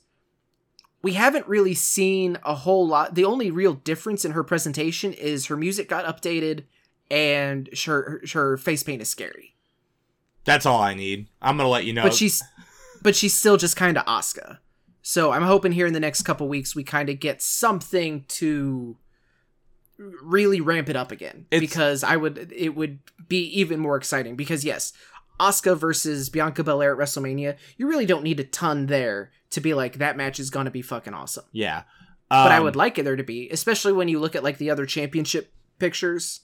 we haven't really seen a whole lot. The only real difference in her presentation is her music got updated and her her face paint is scary. That's all I need. I'm gonna let you know. But she's but she's still just kind of Asuka. So I'm hoping here in the next couple weeks we kind of get something to really ramp it up again It's- because I would it would be even more exciting because yes, Asuka versus Bianca Belair at WrestleMania, you really don't need a ton there to be like that match is going to be fucking awesome. yeah. But I Um, would like it there to be, especially when you look at like the other championship pictures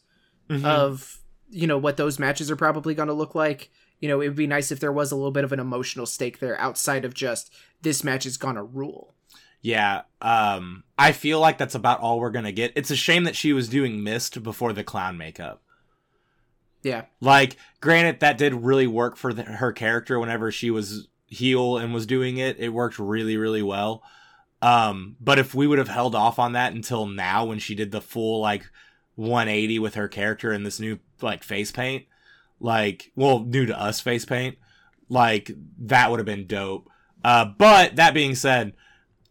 mhm. of you know what those matches are probably going to look like you know it would be nice if there was a little bit of an emotional stake there outside of just this match is gonna rule Yeah, um, I feel like that's about all we're gonna get. It's a shame that she was doing mist before the clown makeup. Yeah Like, granted, that did really work for the, her character whenever she was heel and was doing it. It worked really, really well. Um, but if we would have held off on that until now, when she did the full like 180 with her character in this new like face paint, like, well, new to us face paint, like that would have been dope. Uh, but that being said,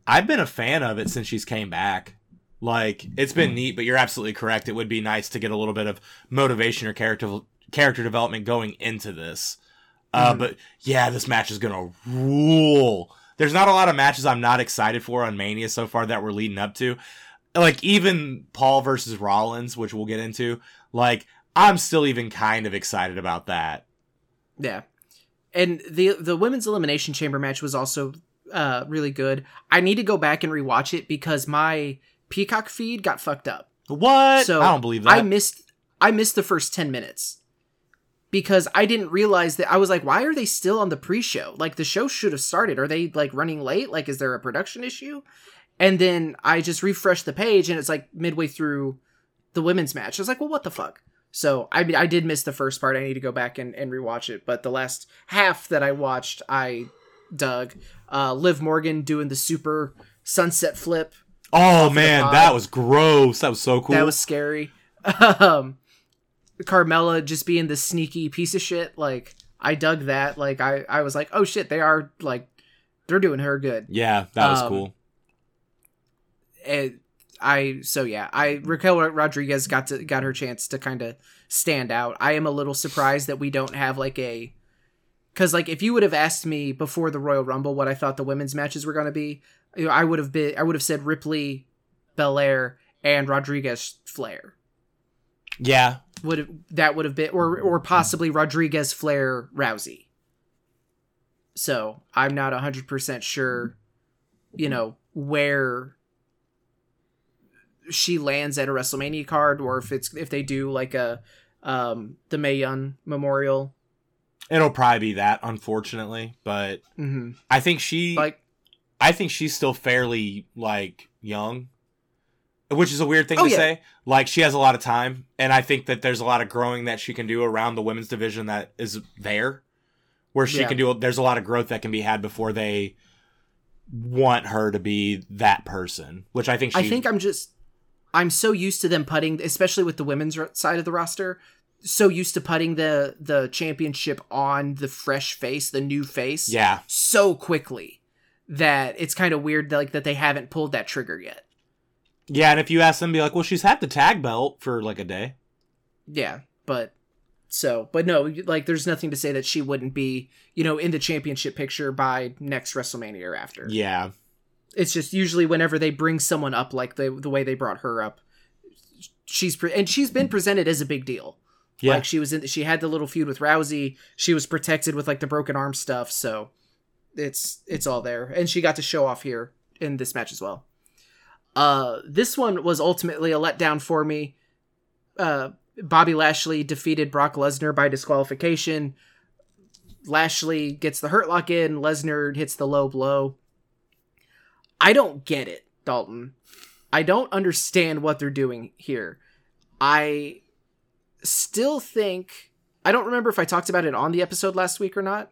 I've been a fan of it since she's came back. Like it's been neat, but you're absolutely correct. It would be nice to get a little bit of motivation or character character development going into this. Uh, Mhm. but yeah, this match is gonna rule. There's not a lot of matches I'm not excited for on Mania so far that we're leading up to. Like even Paul versus Rollins, which we'll get into. Like I'm still even kind of excited about that. yeah and the the women's elimination chamber match was also uh really good i need to go back and rewatch it because my peacock feed got fucked up What? So, I don't believe that. I missed I missed the first 10 minutes because I didn't realize that I was like why are they still on the pre-show? Like the show should have started. Are they like running late? Like is there a production issue? And then I just refreshed the page and it's like midway through the women's match. I was like, "Well, what the fuck?" So, I mean I did miss the first part. I need to go back and and rewatch it, but the last half that I watched I dug uh Liv Morgan doing the super sunset flip oh man, that was gross. That was so cool. that was scary. <laughs> Um, Carmella just being the sneaky piece of shit. Like I dug that. Like I, I was like, oh shit, they are like, they're doing her good. yeah, that was Um, cool. And I so yeah, I Raquel Rodriguez got to got her chance to kind of stand out. I am a little surprised that we don't have like a because like if you would have asked me before the Royal Rumble what I thought the women's matches were going to be, you know, I would have been I would have said Ripley, Belair, and Rodriguez Flair. Yeah, would have that would have been or or possibly Rodriguez Flair Rousey. So I'm not hundred percent sure, you know, where she lands at a WrestleMania card or if it's if they do like a um the Mae Young Memorial. it'll probably be that, unfortunately. But hmm I think she, Like I think she's still fairly like young, which is a weird thing Oh, to yeah. say. Like she has a lot of time, and I think that there's a lot of growing that she can do around the women's division that is there, where she Yeah. can do. There's a lot of growth that can be had before they want her to be that person, which I think she. I think I'm just I'm so used to them putting, especially with the women's side of the roster, so used to putting the the championship on the fresh face, the new face, Yeah. so quickly that it's kind of weird that, like that they haven't pulled that trigger yet. Yeah, and if you ask them, be like, well, she's had the tag belt for like a day. Yeah, but so, but no, like there's nothing to say that she wouldn't be, you know, in the championship picture by next WrestleMania or after. Yeah. It's just usually whenever they bring someone up like the the way they brought her up, she's pre- and she's been presented as a big deal. Yeah. Like she was in she had the little feud with Rousey. She was protected with like the broken arm stuff, so it's it's all there. And she got to show off here in this match as well. Uh this one was ultimately a letdown for me. Uh Bobby Lashley defeated Brock Lesnar by disqualification. Lashley gets the hurt lock in, Lesnar hits the low blow. I don't get it, Dalton. I don't understand what they're doing here. I still think I don't remember if I talked about it on the episode last week or not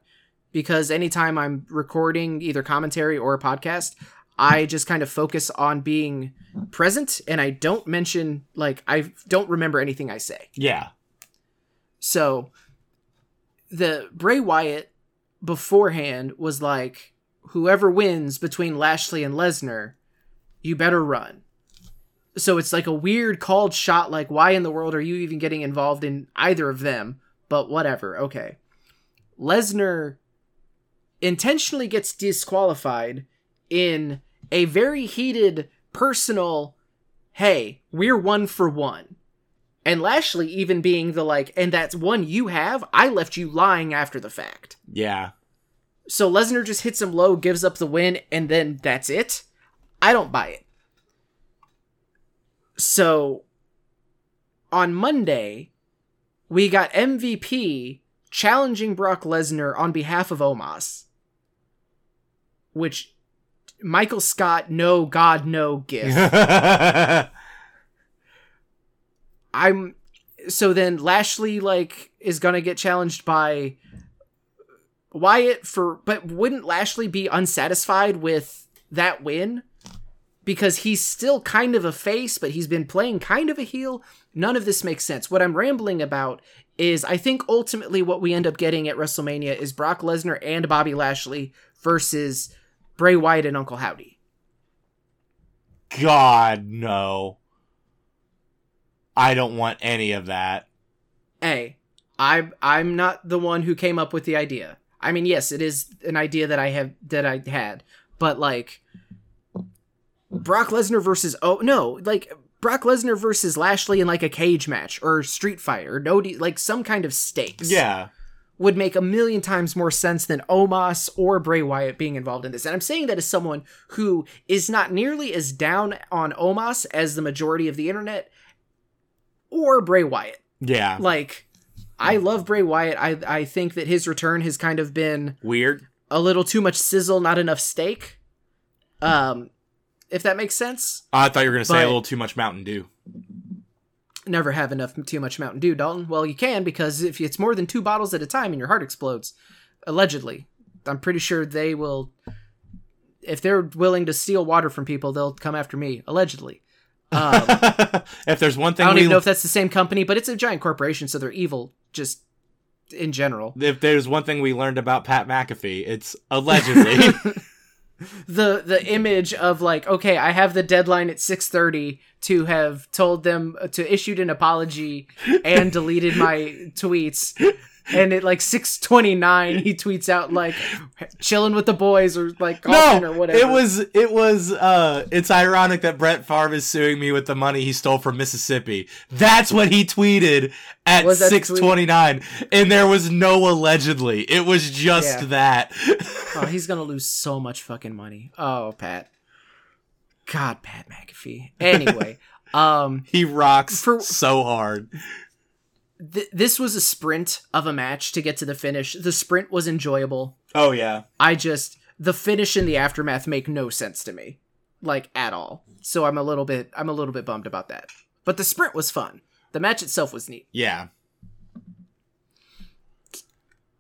because anytime I'm recording either commentary or a podcast, I just kind of focus on being present and I don't mention like I don't remember anything I say. Yeah. So the Bray Wyatt beforehand was like whoever wins between Lashley and Lesnar, you better run. So it's like a weird called shot like why in the world are you even getting involved in either of them? But whatever, okay. Lesnar intentionally gets disqualified in a very heated personal hey, we're one for one. And Lashley even being the like, and that's one you have, I left you lying after the fact. Yeah. So Lesnar just hits him low, gives up the win, and then that's it? I don't buy it. So on Monday, we got MVP challenging Brock Lesnar on behalf of Omos. Which Michael Scott, no God, no gift. <laughs> I'm so then Lashley like is gonna get challenged by Wyatt for but wouldn't Lashley be unsatisfied with that win? Because he's still kind of a face, but he's been playing kind of a heel. None of this makes sense. What I'm rambling about is I think ultimately what we end up getting at WrestleMania is Brock Lesnar and Bobby Lashley versus Bray Wyatt and Uncle Howdy. God, no. I don't want any of that. Hey, I'm I'm not the one who came up with the idea. I mean, yes, it is an idea that I have that I had, but like Brock Lesnar versus oh no, like Brock Lesnar versus Lashley in like a cage match or street fight or no like some kind of stakes. Yeah. Would make a million times more sense than Omos or Bray Wyatt being involved in this. And I'm saying that as someone who is not nearly as down on Omos as the majority of the internet or Bray Wyatt. Yeah. Like I love Bray Wyatt. I I think that his return has kind of been Weird. a little too much sizzle, not enough steak. Um if that makes sense. I thought you were going to say a little too much Mountain Dew. Never have enough too much Mountain Dew, Dalton. Well, you can because if it's more than 2 bottles at a time and your heart explodes, allegedly. I'm pretty sure they will if they're willing to steal water from people, they'll come after me, allegedly. Um, <laughs> if there's one thing, I don't we even know if that's the same company, but it's a giant corporation, so they're evil just in general. if there's one thing we learned about Pat McAfee, it's allegedly. <laughs> the the image of like okay i have the deadline at 6.30 to have told them uh, to issued an apology and deleted my tweets and at like 6.29 he tweets out like chilling with the boys or like golfing no, or whatever it was it was uh it's ironic that Brett Favre is suing me with the money he stole from Mississippi. That's what he tweeted at Was that 629 and there was no allegedly. It was just Yeah. that. oh he's gonna lose so much fucking money oh pat god pat mcafee anyway <laughs> um he rocks For- so hard. Th- this was a sprint of a match to get to the finish the sprint was enjoyable Oh yeah. I just the finish and the aftermath make no sense to me, like at all. So I'm a little bit I'm a little bit bummed about that. But the sprint was fun. The match itself was neat. Yeah.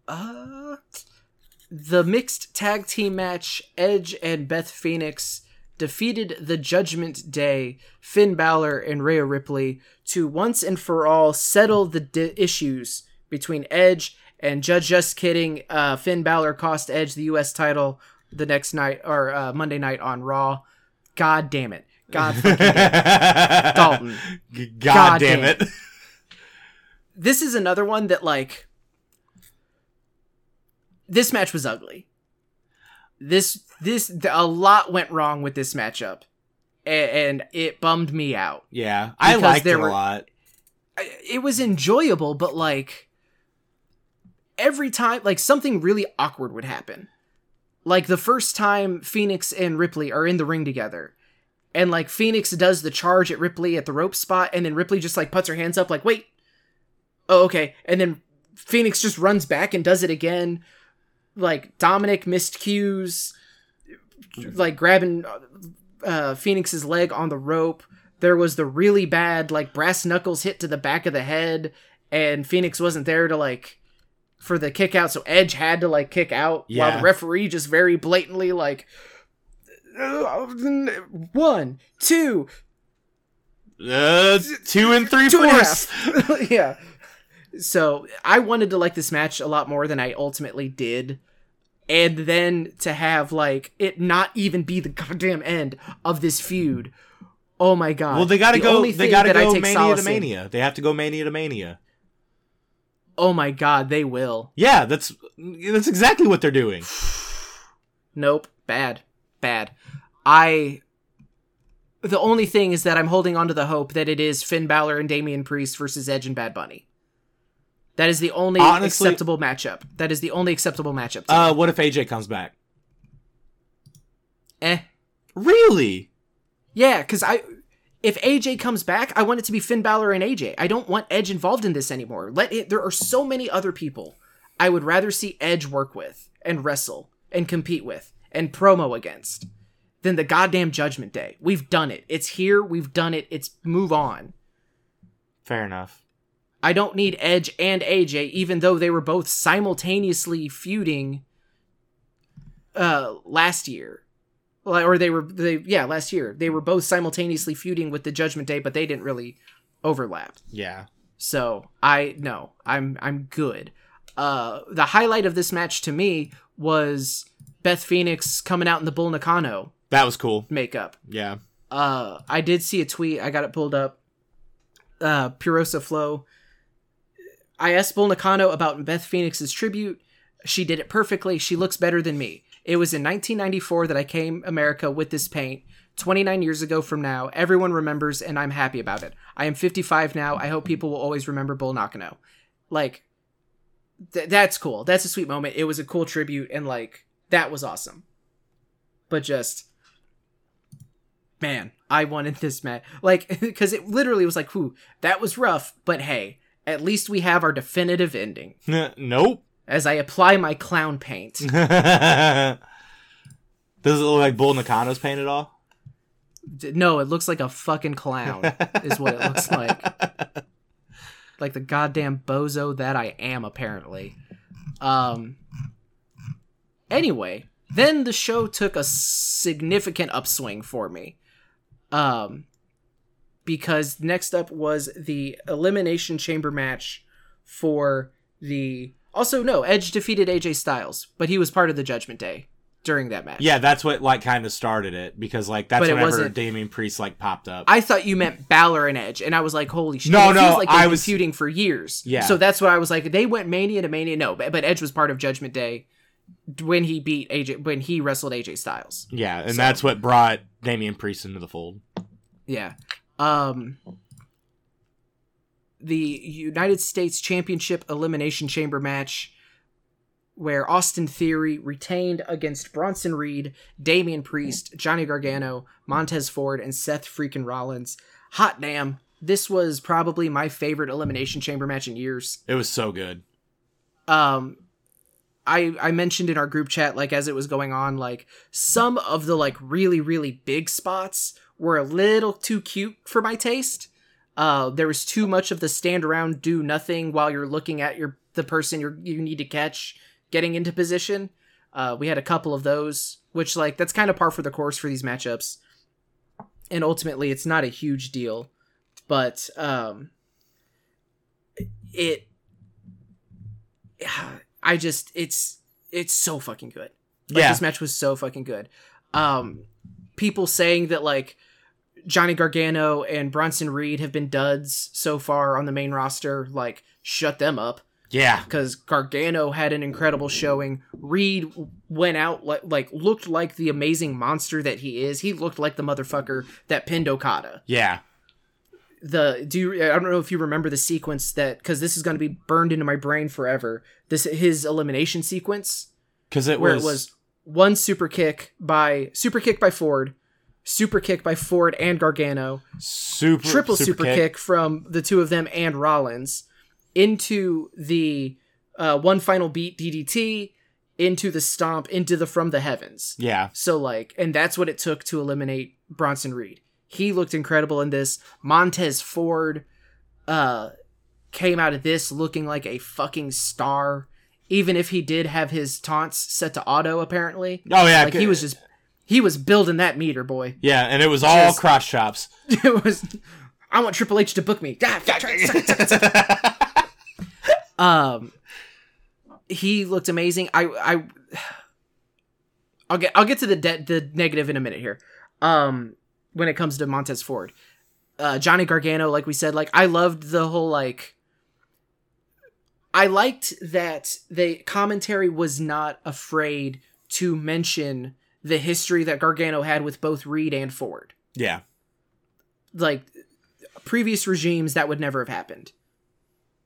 Uh the mixed tag team match Edge and Beth Phoenix defeated the Judgment Day, Finn Balor and Rhea Ripley to once and for all settle the di- issues between Edge and Judge Just Kidding. Uh, Finn Balor cost Edge the U.S. title the next night or uh, Monday night on Raw. God damn it. God fucking damn it. <laughs> Dalton. God, God damn damn it. This is another one that, like, this match was ugly. This, this, a lot went wrong with this matchup. a- And it bummed me out. Yeah, I liked it there a lot. It was enjoyable, but like every time, like something really awkward would happen. Like the first time Phoenix and Ripley are in the ring together, and like Phoenix does the charge at Ripley at the rope spot, and then Ripley just like puts her hands up, like, wait, oh, okay. And then Phoenix just runs back and does it again. Like Dominic missed cues, like grabbing uh, Phoenix's leg on the rope. There was the really bad like brass knuckles hit to the back of the head, and Phoenix wasn't there to like for the kick out, so Edge had to like kick out while the referee just very blatantly like one, two, Uh, two and three two and fourths. half. <laughs> yeah. So I wanted to like this match a lot more than I ultimately did. And then to have like it not even be the goddamn end of this feud. Oh my god. Well, they got to The go. They got to go mania to in- mania. They have to go mania to mania. Oh my god, they will. Yeah, that's that's exactly what they're doing. <sighs> Nope. Bad. Bad. I. The only thing is that I'm holding on to the hope that it is Finn Balor and Damian Priest versus Edge and Bad Bunny. That is the only Honestly- acceptable matchup. That is the only acceptable matchup. to Uh, what if AJ comes back? eh. Really? Yeah, because I. If AJ comes back, I want it to be Finn Balor and AJ. I don't want Edge involved in this anymore. Let it. There are so many other people I would rather see Edge work with and wrestle and compete with and promo against than the goddamn Judgment Day. We've done it. It's here. We've done it. It's move on. Fair enough. I don't need Edge and AJ, even though they were both simultaneously feuding uh last year. Or they were they yeah, last year. They were both simultaneously feuding with the Judgment Day, but they didn't really overlap. Yeah. So I no, I'm I'm good. Uh the highlight of this match to me was Beth Phoenix coming out in the Bull Nakano That was cool. makeup Yeah. uh i did see a tweet i got it pulled up uh puroresu flow i asked bull nakano about beth phoenix's tribute. She did it perfectly. She looks better than me. It was in 1994 that i came america with this paint. 29 years ago from now everyone remembers and i'm happy about it. I am 55 now. I hope people will always remember bull nakano like th- that's cool. That's a sweet moment. It was a cool tribute and like that was awesome. But just man, I wanted this match. Like, <laughs> because it literally was like, whew, that was rough, but hey, at least we have our definitive ending. <laughs> nope. As I apply my clown paint. <laughs> Does it look like Bull Nakano's paint at all? No, it looks like a fucking clown, is what it looks like. <laughs> Like the goddamn bozo that I am, apparently. Um. Anyway, then the show took a significant upswing for me. Um. Because next up was the Elimination Chamber match for the. Also, no, Edge defeated AJ Styles, but he was part of the Judgment Day during that match. Yeah, that's what like kind of started it because like that's But whenever Damian Priest like popped up. I thought you meant Balor and Edge, and I was like, "Holy shit!" No, it no, feels like I was- feuding for years. Yeah. So that's why I was like, they went Mania to Mania. No, but, but Edge was part of Judgment Day when he beat AJ when he wrestled AJ Styles. yeah, and So- that's what brought Damian Priest into the fold. Yeah. Um. The United States Championship Elimination Chamber match, where Austin Theory retained against Bronson Reed, Damian Priest, Johnny Gargano, Montez Ford, and Seth freaking Rollins. Hot damn. This was probably my favorite Elimination Chamber match in years. It was so good. Um, I I mentioned in our group chat like as it was going on like some of the like really really big spots were a little too cute for my taste. Uh, there was too much of the stand around do nothing while you're looking at your the person you you need to catch getting into position. Uh, we had a couple of those, which like that's kind of par for the course for these matchups. and ultimately it's not a huge deal, but um, it. <sighs> I just it's it's so fucking good. Like, yeah. this match was so fucking good. Um, people saying that like Johnny Gargano and Bronson Reed have been duds so far on the main roster, like shut them up Yeah. because Gargano had an incredible showing. Reed went out like, like looked like the amazing monster that he is. He looked like the motherfucker that pinned Okada. Yeah. The do you, I don't know if you remember the sequence that because this is going to be burned into my brain forever. This his elimination sequence Because it where was, it was one super kick by super kick by Ford, super kick by Ford and Gargano, super triple super, kick. from the two of them and Rollins into the uh, one final beat DDT into the stomp into the from the heavens. Yeah. So like, and that's what it took to eliminate Bronson Reed. He looked incredible in this. Montez Ford uh came out of this looking like a fucking star. Even if he did have his taunts set to auto, apparently. Oh yeah. Like he was just he was building that meter, boy. Yeah, and it was all Just- cross chops. <laughs> It was I want Triple H to book me. <laughs> Um he looked amazing i i i'll get i'll get to the de- the negative in a minute here um when it comes to montez ford. Uh johnny gargano like we said like i loved the whole like i liked that the commentary was not afraid to mention the history that gargano had with both reed and ford. Yeah. like previous regimes that would never have happened.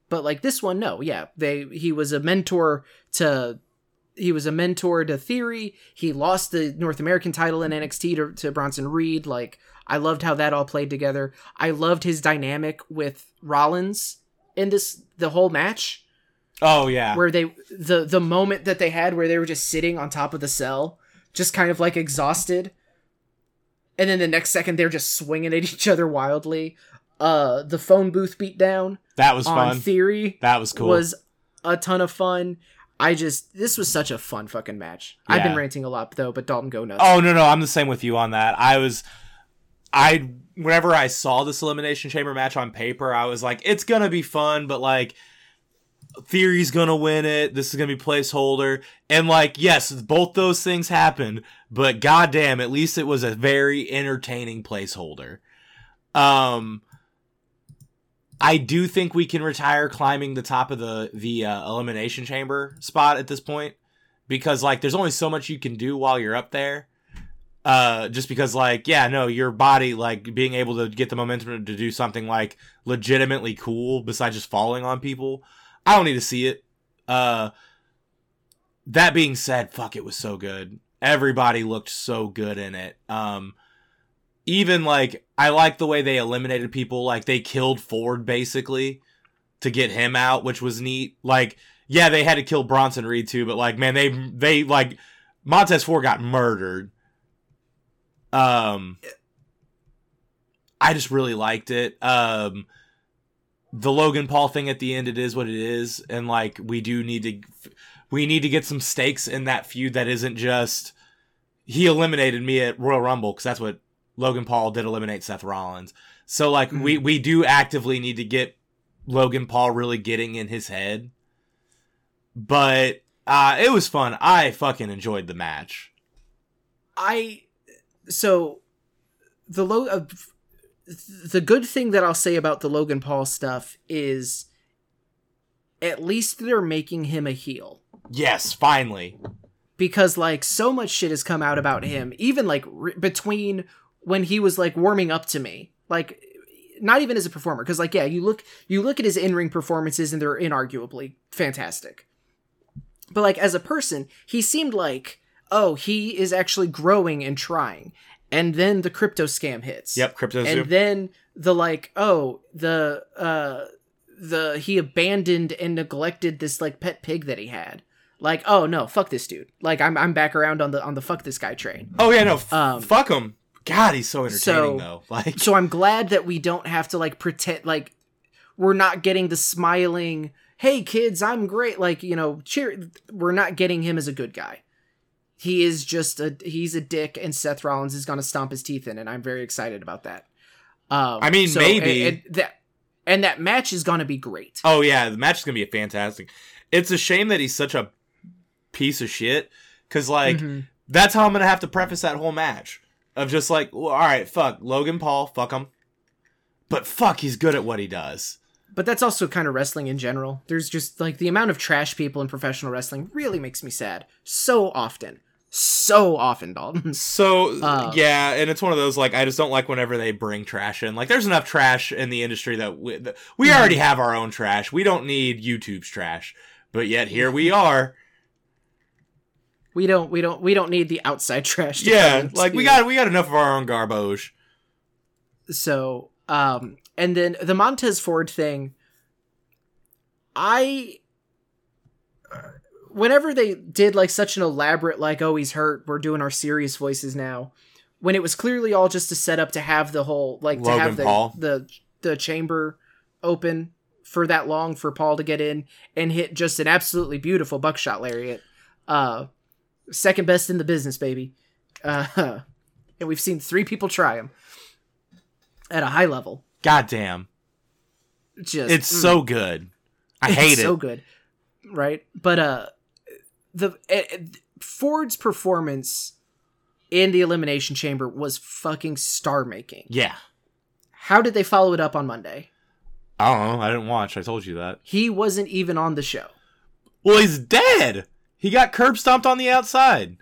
But like this one no. Yeah they he was a mentor to he was a mentor to theory. He lost the north american title in nxt to, to bronson reed. Like i loved how that all played together. I loved his dynamic with rollins in this the whole match. Oh yeah. where they the the moment that they had where they were just sitting on top of the cell just kind of like exhausted. And then the next second they're just swinging at each other wildly. Uh the phone booth beat down that was on fun. theory that was cool. was a ton of fun i just this was such a fun fucking match i've been ranting a lot though but dalton go nuts Oh no no, I'm the same with you on that. I was I whenever I saw this elimination chamber match on paper, I was like, it's gonna be fun, but like Theory's gonna win it. This is gonna be placeholder. And like, yes, both those things happened, but goddamn, at least it was a very entertaining placeholder. Um I do think we can retire climbing the top of the the uh, elimination chamber spot at this point because like there's only so much you can do while you're up there. Uh just because like yeah no your body like being able to get the momentum to do something like legitimately cool besides just falling on people i don't need to see it. Uh that being said fuck it was so good. Everybody looked so good in it. Um even like i like the way they eliminated people like they killed ford basically to get him out which was neat. Like yeah they had to kill bronson reed too but like man they they like montez ford got murdered. Um i just really liked it. Um the logan paul thing at the end it is what it is and like we do need to we need to get some stakes in that feud that isn't just he eliminated me at royal rumble because that's what logan paul did eliminate seth rollins. So like we we do actively need to get logan paul really getting in his head. But uh it was fun. I fucking enjoyed the match. I so the low uh, the good thing that I'll say about the Logan Paul stuff is at least they're making him a heel. Yes finally. Because like so much shit has come out about him even like re- between when he was like warming up to me. Like not even as a performer because like yeah you look you look at his in-ring performances and they're inarguably fantastic. But like as a person he seemed like oh he is actually growing and trying. And then the crypto scam hits. Yep, crypto and then the like oh the uh the he abandoned and neglected this like pet pig that he had. Like oh no fuck this dude. Like i'm i'm back around on the on the fuck this guy train. Oh yeah, no, f- Um, fuck him. God, he's so entertaining so- though. <laughs> Like, so i'm glad that we don't have to like pretend like we're not getting the smiling hey kids i'm great like you know cheer we're not getting him as a good guy he is just a he's a dick, and Seth Rollins is gonna stomp his teeth in, and I'm very excited about that. Um, I mean, maybe. and, and that and that match is gonna be great. Oh yeah, the match is gonna be fantastic. It's a shame that he's such a piece of shit. Cause like Mhm. that's how I'm gonna have to preface that whole match of just like, well, all right, fuck Logan Paul, fuck him, but fuck, he's good at what he does. But that's also kind of wrestling in general. There's just like the amount of trash people in professional wrestling really makes me sad. So often. So often, Dalton. <laughs> So Uh, yeah, and it's one of those like I just don't like whenever they bring trash in. Like there's enough trash in the industry that we, that we Mm-hmm. already have our own trash. We don't need YouTube's trash. But yet here we are. We don't we don't we don't need the outside <laughs> trash. Yeah, like we got we got enough of our own garbage. so um and then the Montez Ford thing I whenever they did like such an elaborate like oh he's hurt we're doing our serious voices now when it was clearly all just to set up to have the whole like to Logan have the, Paul. the the chamber open for that long for Paul to get in and hit just an absolutely beautiful buckshot lariat uh second best in the business baby uh <laughs> and we've seen three people try him at a high level God damn. just It's mm. so good. I hate it. It's so good right but uh the eh, ford's performance in the elimination chamber was fucking star making Yeah. how did they follow it up on monday I don't know. I didn't watch. I told you that. he wasn't even on the show Well, he's dead. He got curb stomped on the outside.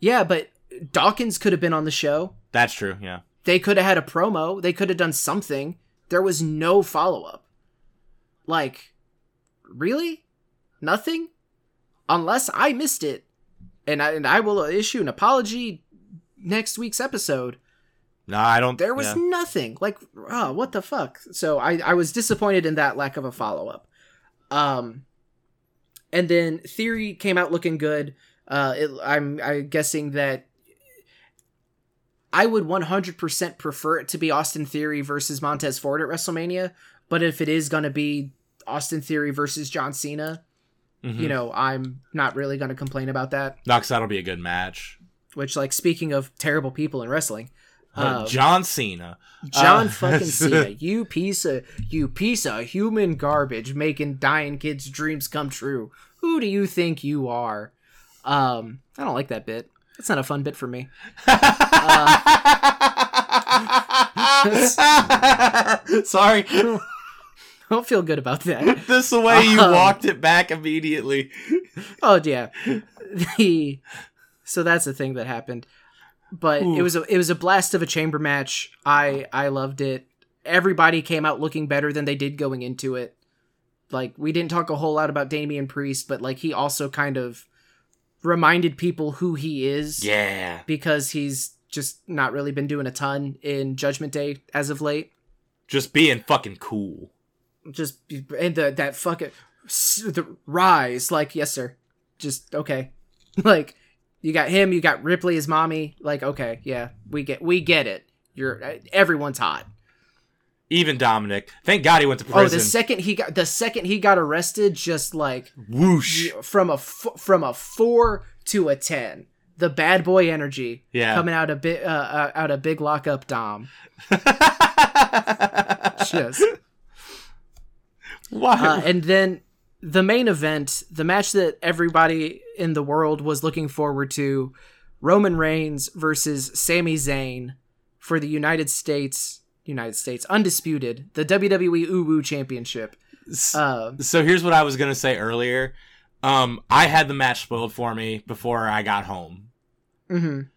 yeah but dawkins could have been on the show That's true. Yeah. they could have had a promo they could have done something there was no follow-up like really nothing unless i missed it and I, and I will issue an apology next week's episode No, I don't. there was yeah. nothing like oh what the fuck so i i was disappointed in that lack of a follow-up um and then theory came out looking good uh it, i'm i'm guessing that i would 100% prefer it to be austin theory versus montez ford at wrestlemania but if it is going to be austin theory versus john cena Mhm. you know i'm not really going to complain about that No, 'cause that'll be a good match. which like speaking of terrible people in wrestling Uh, John Cena. John Uh, <laughs> fucking Cena, you piece of you piece of human garbage, making dying kids' dreams come true. Who do you think you are? Um, I don't like that bit. That's not a fun bit for me. <laughs> Sorry. I <laughs> don't feel good about that. this is the way you Um, walked it back immediately. Oh yeah, the so that's the thing that happened. But it was a it was a blast of a chamber match. I I loved it. Everybody came out looking better than they did going into it. Like we didn't talk a whole lot about Damian Priest, but like he also kind of reminded people who he is Yeah. because he's just not really been doing a ton in Judgment Day as of late. Just being fucking cool. Just and the that fucking the rise like yes sir. Just okay. <laughs> like you got him, you got Ripley as mommy. Like okay, yeah, we get we get it. You're uh, everyone's hot. Even Dominic. Thank God he went to prison Oh, the second he got the second he got arrested, just like Whoosh. from a from a four to a ten, the bad boy energy Yeah. coming out of bit uh, uh, out of big lockup Dom. <laughs> Just Why? uh, and then the main event, the match that everybody in the world was looking forward to, Roman Reigns versus Sami Zayn for the United States, United States undisputed, the WWE Uwu Championship. Uh, so here's what I was gonna say earlier. Um, I had the match spoiled for me before I got home, mhm.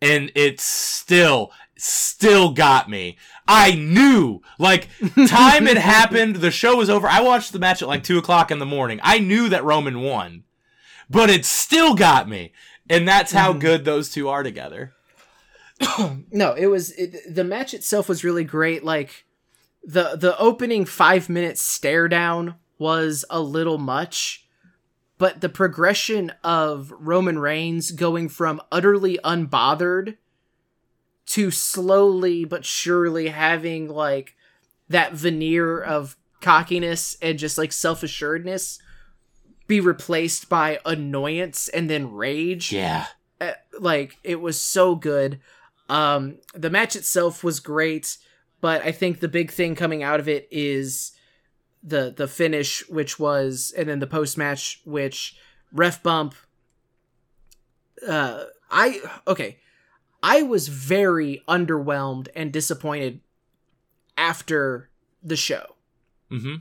and it's still, still got me. I knew, like, <laughs> time had happened. The show was over. I watched the match at like two o'clock in the morning. I knew that Roman won, but it still got me, and that's how Mhm. good those two are together. <clears throat> no, it was it, the match itself was really great. Like the the opening five minute stare down was a little much, but the progression of Roman Reigns going from utterly unbothered to slowly but surely having like that veneer of cockiness and just like self assuredness be replaced by annoyance and then rage Yeah, uh, like it was so good. Um, the match itself was great, but I think the big thing coming out of it is the the finish, which was, and then the post match, which ref bump. Uh, I okay, I was very underwhelmed and disappointed after the show. Mm-hmm.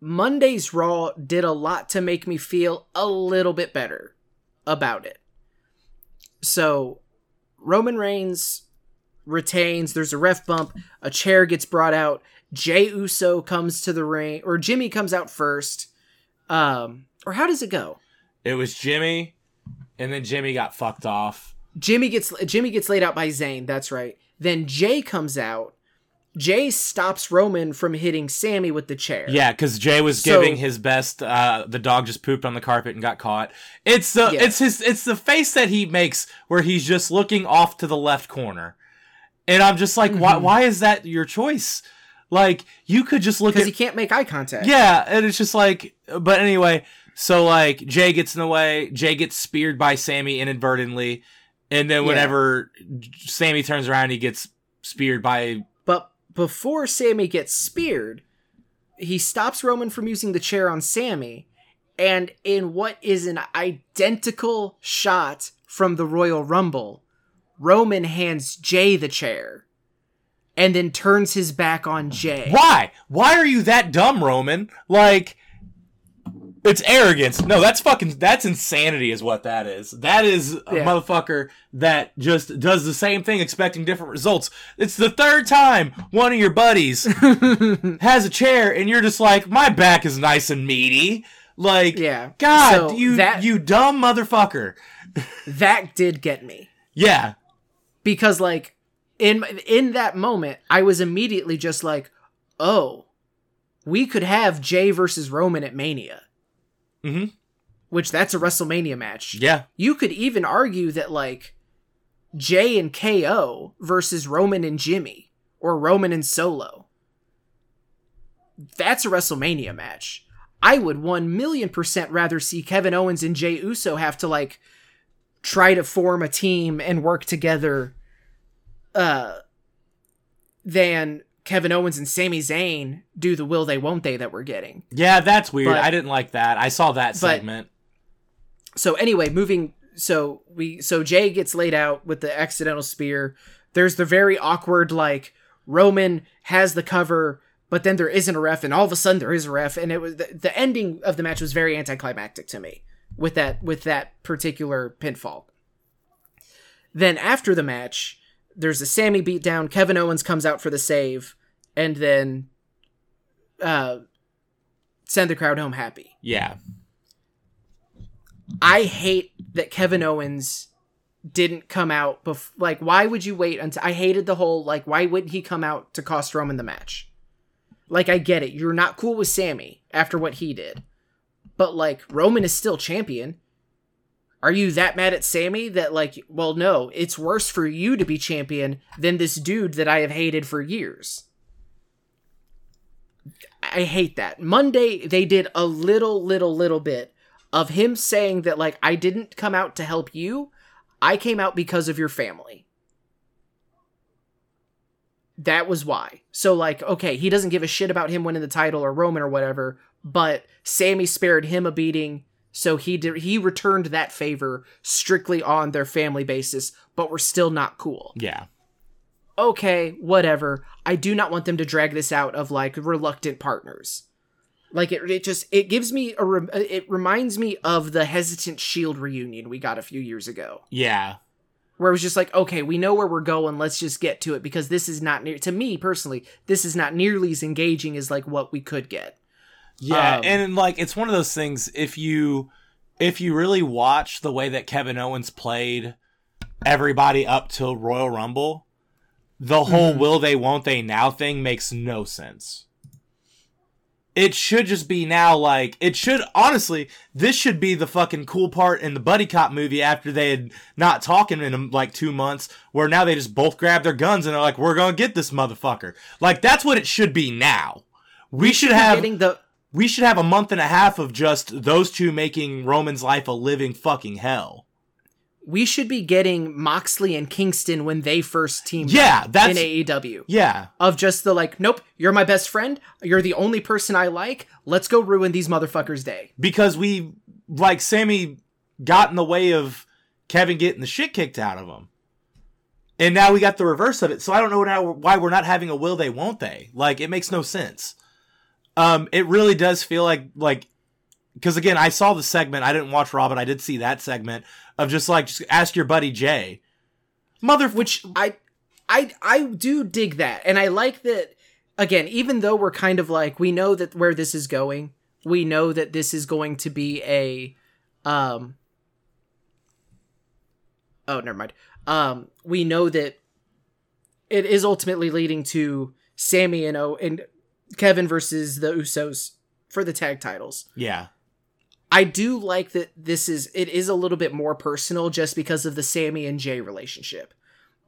Monday's Raw did a lot to make me feel a little bit better about it. So, Roman Reigns retains. There's a ref bump. A chair gets brought out. Jey Uso comes to the ring, or Jimmy comes out first. Um, or how does it go? It was Jimmy, and then Jimmy got fucked off. Jimmy gets Jimmy gets laid out by Zayn. That's right. Then Jey comes out. Jey stops Roman from hitting Sami with the chair. Yeah, because Jey was So- giving his best. Uh, the dog just pooped on the carpet and got caught. It's the Yeah. it's his it's the face that he makes where he's just looking off to the left corner, and I'm just like, why Mhm. why is that your choice? Like you could just look because he can't make eye contact. yeah, and it's just like, but anyway, so like Jey gets in the way. Jey gets speared by Sami inadvertently, and then Yeah. whenever Sami turns around, he gets speared by But before Sami gets speared, he stops Roman from using the chair on Sami, and in what is an identical shot from the Royal Rumble, Roman hands Jey the chair and then turns his back on Jey. Why? Why are you that dumb, Roman? Like, it's arrogance. No, that's fucking. That's insanity, is what that is. That is a Yeah. motherfucker that just does the same thing, expecting different results. It's the third time one of your buddies <laughs> has a chair, and you're just like, my back is nice and meaty. Like, Yeah. God, So you that- you dumb motherfucker. That did get me. Yeah, because like in in that moment i was immediately just like oh we could have jey versus roman at mania Mhm. which that's a wrestlemania match. Yeah, you could even argue that like jey and ko versus roman and jimmy or roman and solo. That's a wrestlemania match. I would 1 million percent rather see kevin owens and jey uso have to like try to form a team and work together uh than Kevin Owens and Sami Zayn do the will they won't they that we're getting. yeah. That's weird. But- I didn't like that. I saw that segment. So anyway, moving so we so Jey gets laid out with the accidental spear. There's the very awkward like Roman has the cover but then there isn't a ref and all of a sudden there is a ref and it was the, the ending of the match was very anticlimactic to me with that with that particular pinfall. Then after the match, there's a Sami beatdown. Kevin Owens comes out for the save, and then uh, send the crowd home happy. Yeah, I hate that Kevin Owens didn't come out bef- like why would you wait until I hated the whole like why wouldn't he come out to cost Roman the match? Like I get it. You're not cool with Sami after what he did. But like Roman is still champion. Are you that mad at Sami that like well no, it's worse for you to be champion than this dude that I have hated for years. I hate that. Monday they did a little little little bit of him saying that like I didn't come out to help you. I came out because of your family. That was why. So like okay, he doesn't give a shit about him winning the title or Roman or whatever, but Sami spared him a beating, so he did he returned that favor strictly on their family basis, but we're still not cool yeah. okay, whatever. I do not want them to drag this out of like reluctant partners. Like it, it just it gives me a re- it reminds me of the hesitant Shield reunion we got a few years ago, Yeah. where it was just like, okay, we know where we're going, let's just get to it because this is not near to me personally. This is not nearly as engaging as like what we could get. Yeah, Um, and like it's one of those things if you if you really watch the way that Kevin Owens played everybody up till Royal Rumble, the whole Mhm. will they won't they now thing makes no sense. It should just be now like it should honestly this should be the fucking cool part in the buddy cop movie after they had not talking in like 2 months where now they just both grab their guns and they're like we're going to get this motherfucker. Like that's what it should be now. We, should have getting the we should have a month and a half of just those two making Roman's life a living fucking hell. we should be getting Moxley and Kingston when they first teamed Yeah, up that's in AEW. yeah. Of just the like, nope, you're my best friend. You're the only person I like. Let's go ruin these motherfuckers' day. Because we like Sami got in the way of Kevin getting the shit kicked out of him. And now we got the reverse of it. So I don't know now why we're not having a will they won't they. Like it makes no sense. Um it really does feel like like because again, I saw the segment. I didn't watch but I did see that segment of just like just ask your buddy Jey. Mother which I I I do dig that. And I like that again, even though we're kind of like we know that where this is going, we know that this is going to be a um Oh, never mind. Um we know that it is ultimately leading to Sami and O and Kevin versus the Usos for the tag titles. Yeah. I do like that this is it is a little bit more personal just because of the Sami and Jey relationship.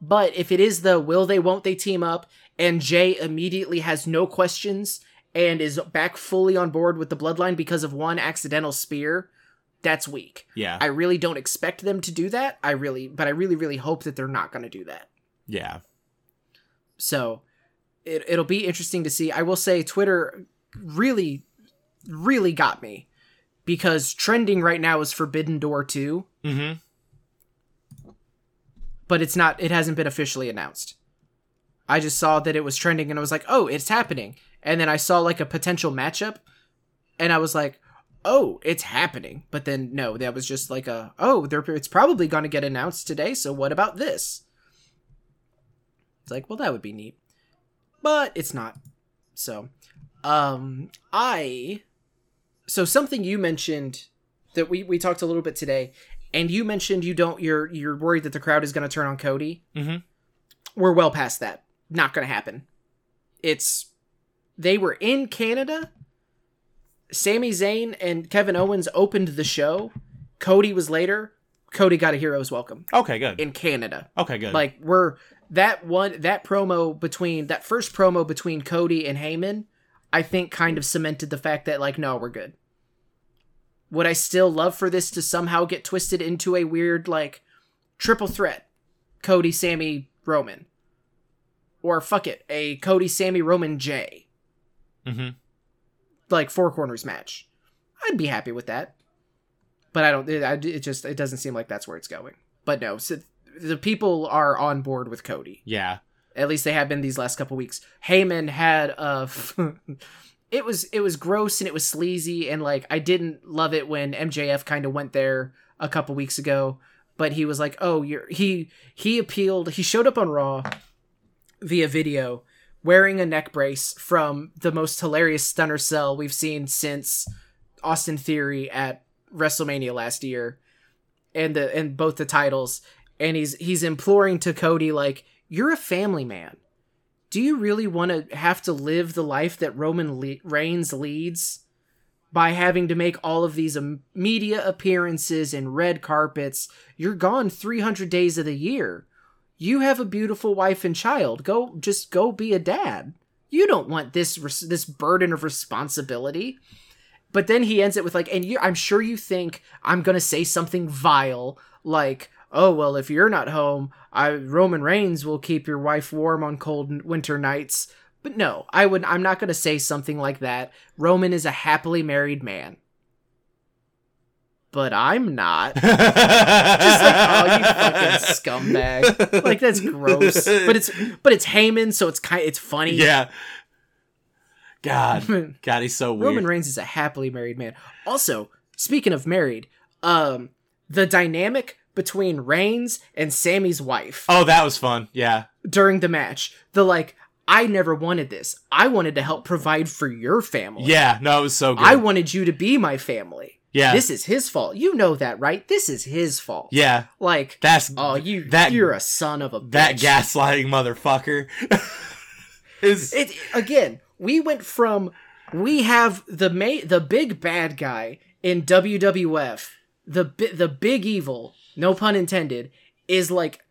But if it is the will they won't they team up and Jey immediately has no questions and is back fully on board with the bloodline because of one accidental spear, that's weak. Yeah. I really don't expect them to do that. I really but I really really hope that they're not going to do that. yeah. So it, it'll be interesting to see. I will say Twitter really, really got me because trending right now is Forbidden Door 2, Mm-hmm. but it's not, it hasn't been officially announced. I just saw that it was trending and I was like, oh, it's happening. And then I saw like a potential matchup and I was like, oh, it's happening. But then no, that was just like a, oh, they're, it's probably going to get announced today. So what about this? It's like, well, that would be neat. But it's not. So, um, I, so something you mentioned that we, we talked a little bit today, and you mentioned you don't, you're, you're worried that the crowd is going to turn on Cody. Mm-hmm. We're well past that. Not going to happen. It's, they were in Canada. Sami Zayn and Kevin Owens opened the show. Cody was later. Cody got a hero's welcome Okay, good. in Canada. Okay, good. Like we're that one that promo between that first promo between Cody and Heyman, I think kind of cemented the fact that like no, we're good. Would I still love for this to somehow get twisted into a weird like triple threat? Cody, Sami, Roman. Or fuck it, a Cody, Sami, Roman, Jey. mm-hmm. Like four corners match. I'd be happy with that. But I don't it, I- it just it doesn't seem like that's where it's going. But no, so the people are on board with Cody. Yeah. At least they have been these last couple weeks. Heyman had a. <laughs> it was it was gross and it was sleazy and like I didn't love it when MJF kind of went there a couple weeks ago, but he was like, "Oh, you're he he appealed. He showed up on Raw via video wearing a neck brace from the most hilarious stunner sell we've seen since Austin Theory at WrestleMania last year and the and both the titles and he's he's imploring to Cody like you're a family man. Do you really want to have to live the life that Roman Le- Reigns leads by having to make all of these um, media appearances and red carpets? You're gone 300 days of the year. You have a beautiful wife and child. Go just go be a dad. You don't want this res- this burden of responsibility. But then he ends it with like, and you, I'm sure you think I'm gonna say something vile, like, "Oh well, if you're not home, I Roman Reigns will keep your wife warm on cold winter nights." But no, I would. I'm not gonna say something like that. Roman is a happily married man, but I'm not. <laughs> Just like, oh, you fucking scumbag! Like that's gross. But it's but it's Heyman, so it's kind. It's funny. yeah. God, <laughs> God, he's so weird. Roman Reigns is a happily married man. Also, speaking of married, um, the dynamic between Reigns and Sami's wife oh, that was fun. Yeah, during the match, the like, I never wanted this. I wanted to help provide for your family. yeah. No, it was so good. I wanted you to be my family. yeah, This is his fault. You know that, right? This is his fault. yeah. Like, That's oh, you, that- you're a son of a bitch. that gaslighting motherfucker. <laughs> is it again we went from we have the ma- the big bad guy in WWF the bi- the big evil no pun intended is like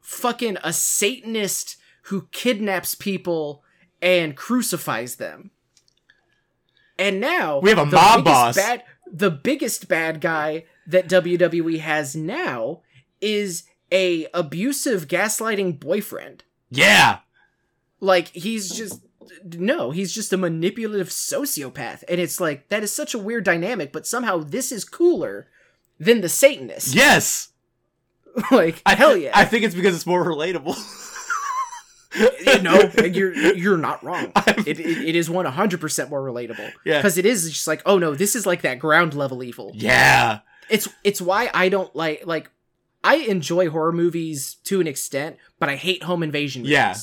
fucking a satanist who kidnaps people and crucifies them and now We have a mob boss. bad, the biggest bad guy that WWE has now is a abusive gaslighting boyfriend. Yeah. Like he's just no, he's just a manipulative sociopath. And it's like that is such a weird dynamic, but somehow this is cooler than the Satanist. Yes. <laughs> like I hell yeah. I think it's because it's more relatable. you know, <laughs> you're you're not wrong. <laughs> It, it, it is one hundred percent more relatable. Yeah. because it is just like, oh no, this is like that ground level evil. Yeah. It's it's why I don't like like I enjoy horror movies to an extent, but I hate home invasion movies. Yeah.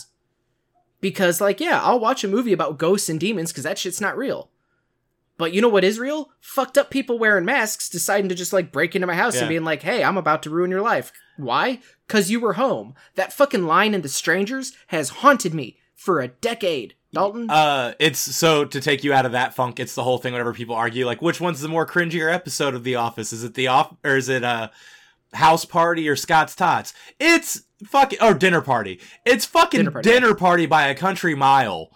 Because like, yeah, I'll watch a movie about ghosts and demons because that shit's not real. But you know what is real? Fucked up people wearing masks deciding to just like break into my house Yeah. and being like, "Hey, I'm about to ruin your life." Why? Cuz you were home. That fucking line in The Strangers has haunted me for a decade. Dalton? Uh, it's so to take you out of that funk. It's the whole thing. Whenever people argue, like, which one's the more cringier episode of The Office? Is it the off or is it uh, House Party or Scott's Tots? It's fucking or Dinner Party. It's fucking Dinner Dinner Party. Party, by a country mile.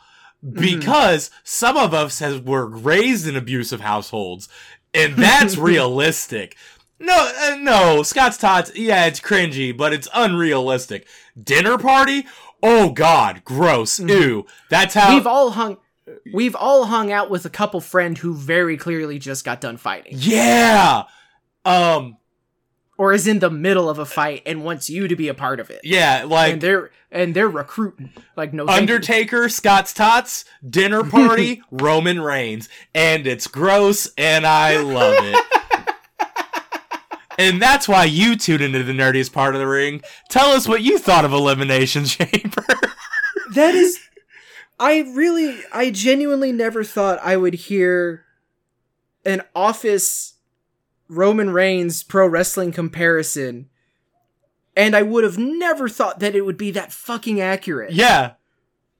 Because some of us has, were raised in abusive households, and that's <laughs> realistic. No, uh, no, Scott's Tots. Yeah, it's cringy, but it's unrealistic. Dinner Party. Oh God, gross. Ew. That's how we've all hung we've all hung out with a couple friend who very clearly just got done fighting Yeah. Um. Or is in the middle of a fight and wants you to be a part of it. Yeah. Like and they're and they're recruiting like no. Undertaker, Scott's Tots, dinner party, <laughs> Roman Reigns, and it's gross, and I love it. and that's why you tuned into the nerdiest part of the ring. Tell us what you thought of Elimination <laughs> Chamber. That is I really I genuinely never thought I would hear an office Roman Reigns pro wrestling comparison and I would have never thought that it would be that fucking accurate. yeah.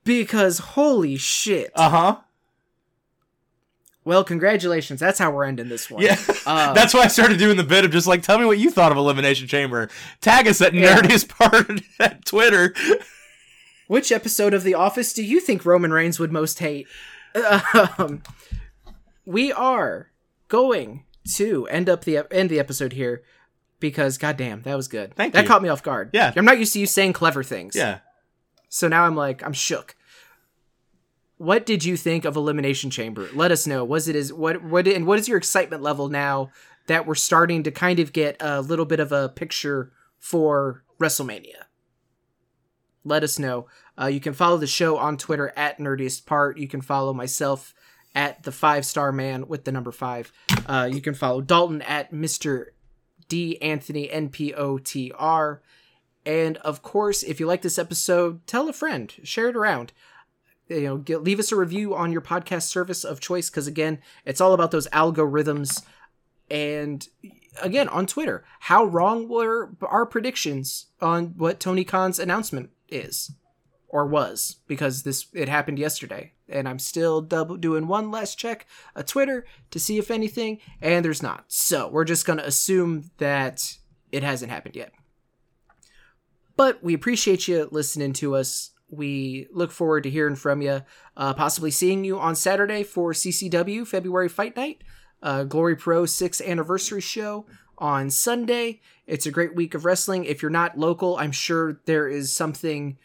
Because holy shit. Uh huh. well, congratulations. That's how we're ending this one. Yeah. <laughs> Uh, That's why I started doing the bit of just like, tell me what you thought of Elimination Chamber. Tag us at Yeah. nerdiest part <laughs> at Twitter. Which episode of The Office do you think Roman Reigns would most hate? <laughs> Um, we are going to end up the end the episode here because goddamn, that was good. Thank that you. caught me off guard. Yeah. I'm not used to you saying clever things. Yeah. So now I'm like, I'm shook. What did you think of Elimination Chamber? Let us know. Was it is what what and what is your excitement level now that we're starting to kind of get a little bit of a picture for WrestleMania? Let us know. Uh, you can follow the show on Twitter at Nerdiest Part. You can follow myself at the Five Star Man with the number five. Uh, you can follow Dalton at Mister D Anthony N P O T R. And of course, if you like this episode, tell a friend, share it around. You know, get, leave us a review on your podcast service of choice because again, it's all about those algorithms. And again, on Twitter, how wrong were our predictions on what Tony Khan's announcement is or was? Because this it happened yesterday, and I'm still double doing one last check a Twitter to see if anything, and there's not. So we're just gonna assume that it hasn't happened yet. But we appreciate you listening to us. We look forward to hearing from you, uh, possibly seeing you on Saturday for CCW February Fight Night, uh, Glory Pro 6th anniversary show on Sunday. It's a great week of wrestling. If you're not local, I'm sure there is something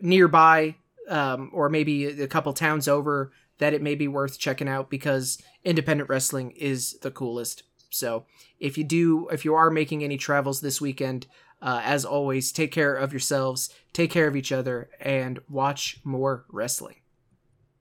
nearby um, or maybe a couple towns over that it may be worth checking out because independent wrestling is the coolest. So if you do, if you are making any travels this weekend, uh, as always, take care of yourselves, take care of each other, and watch more wrestling.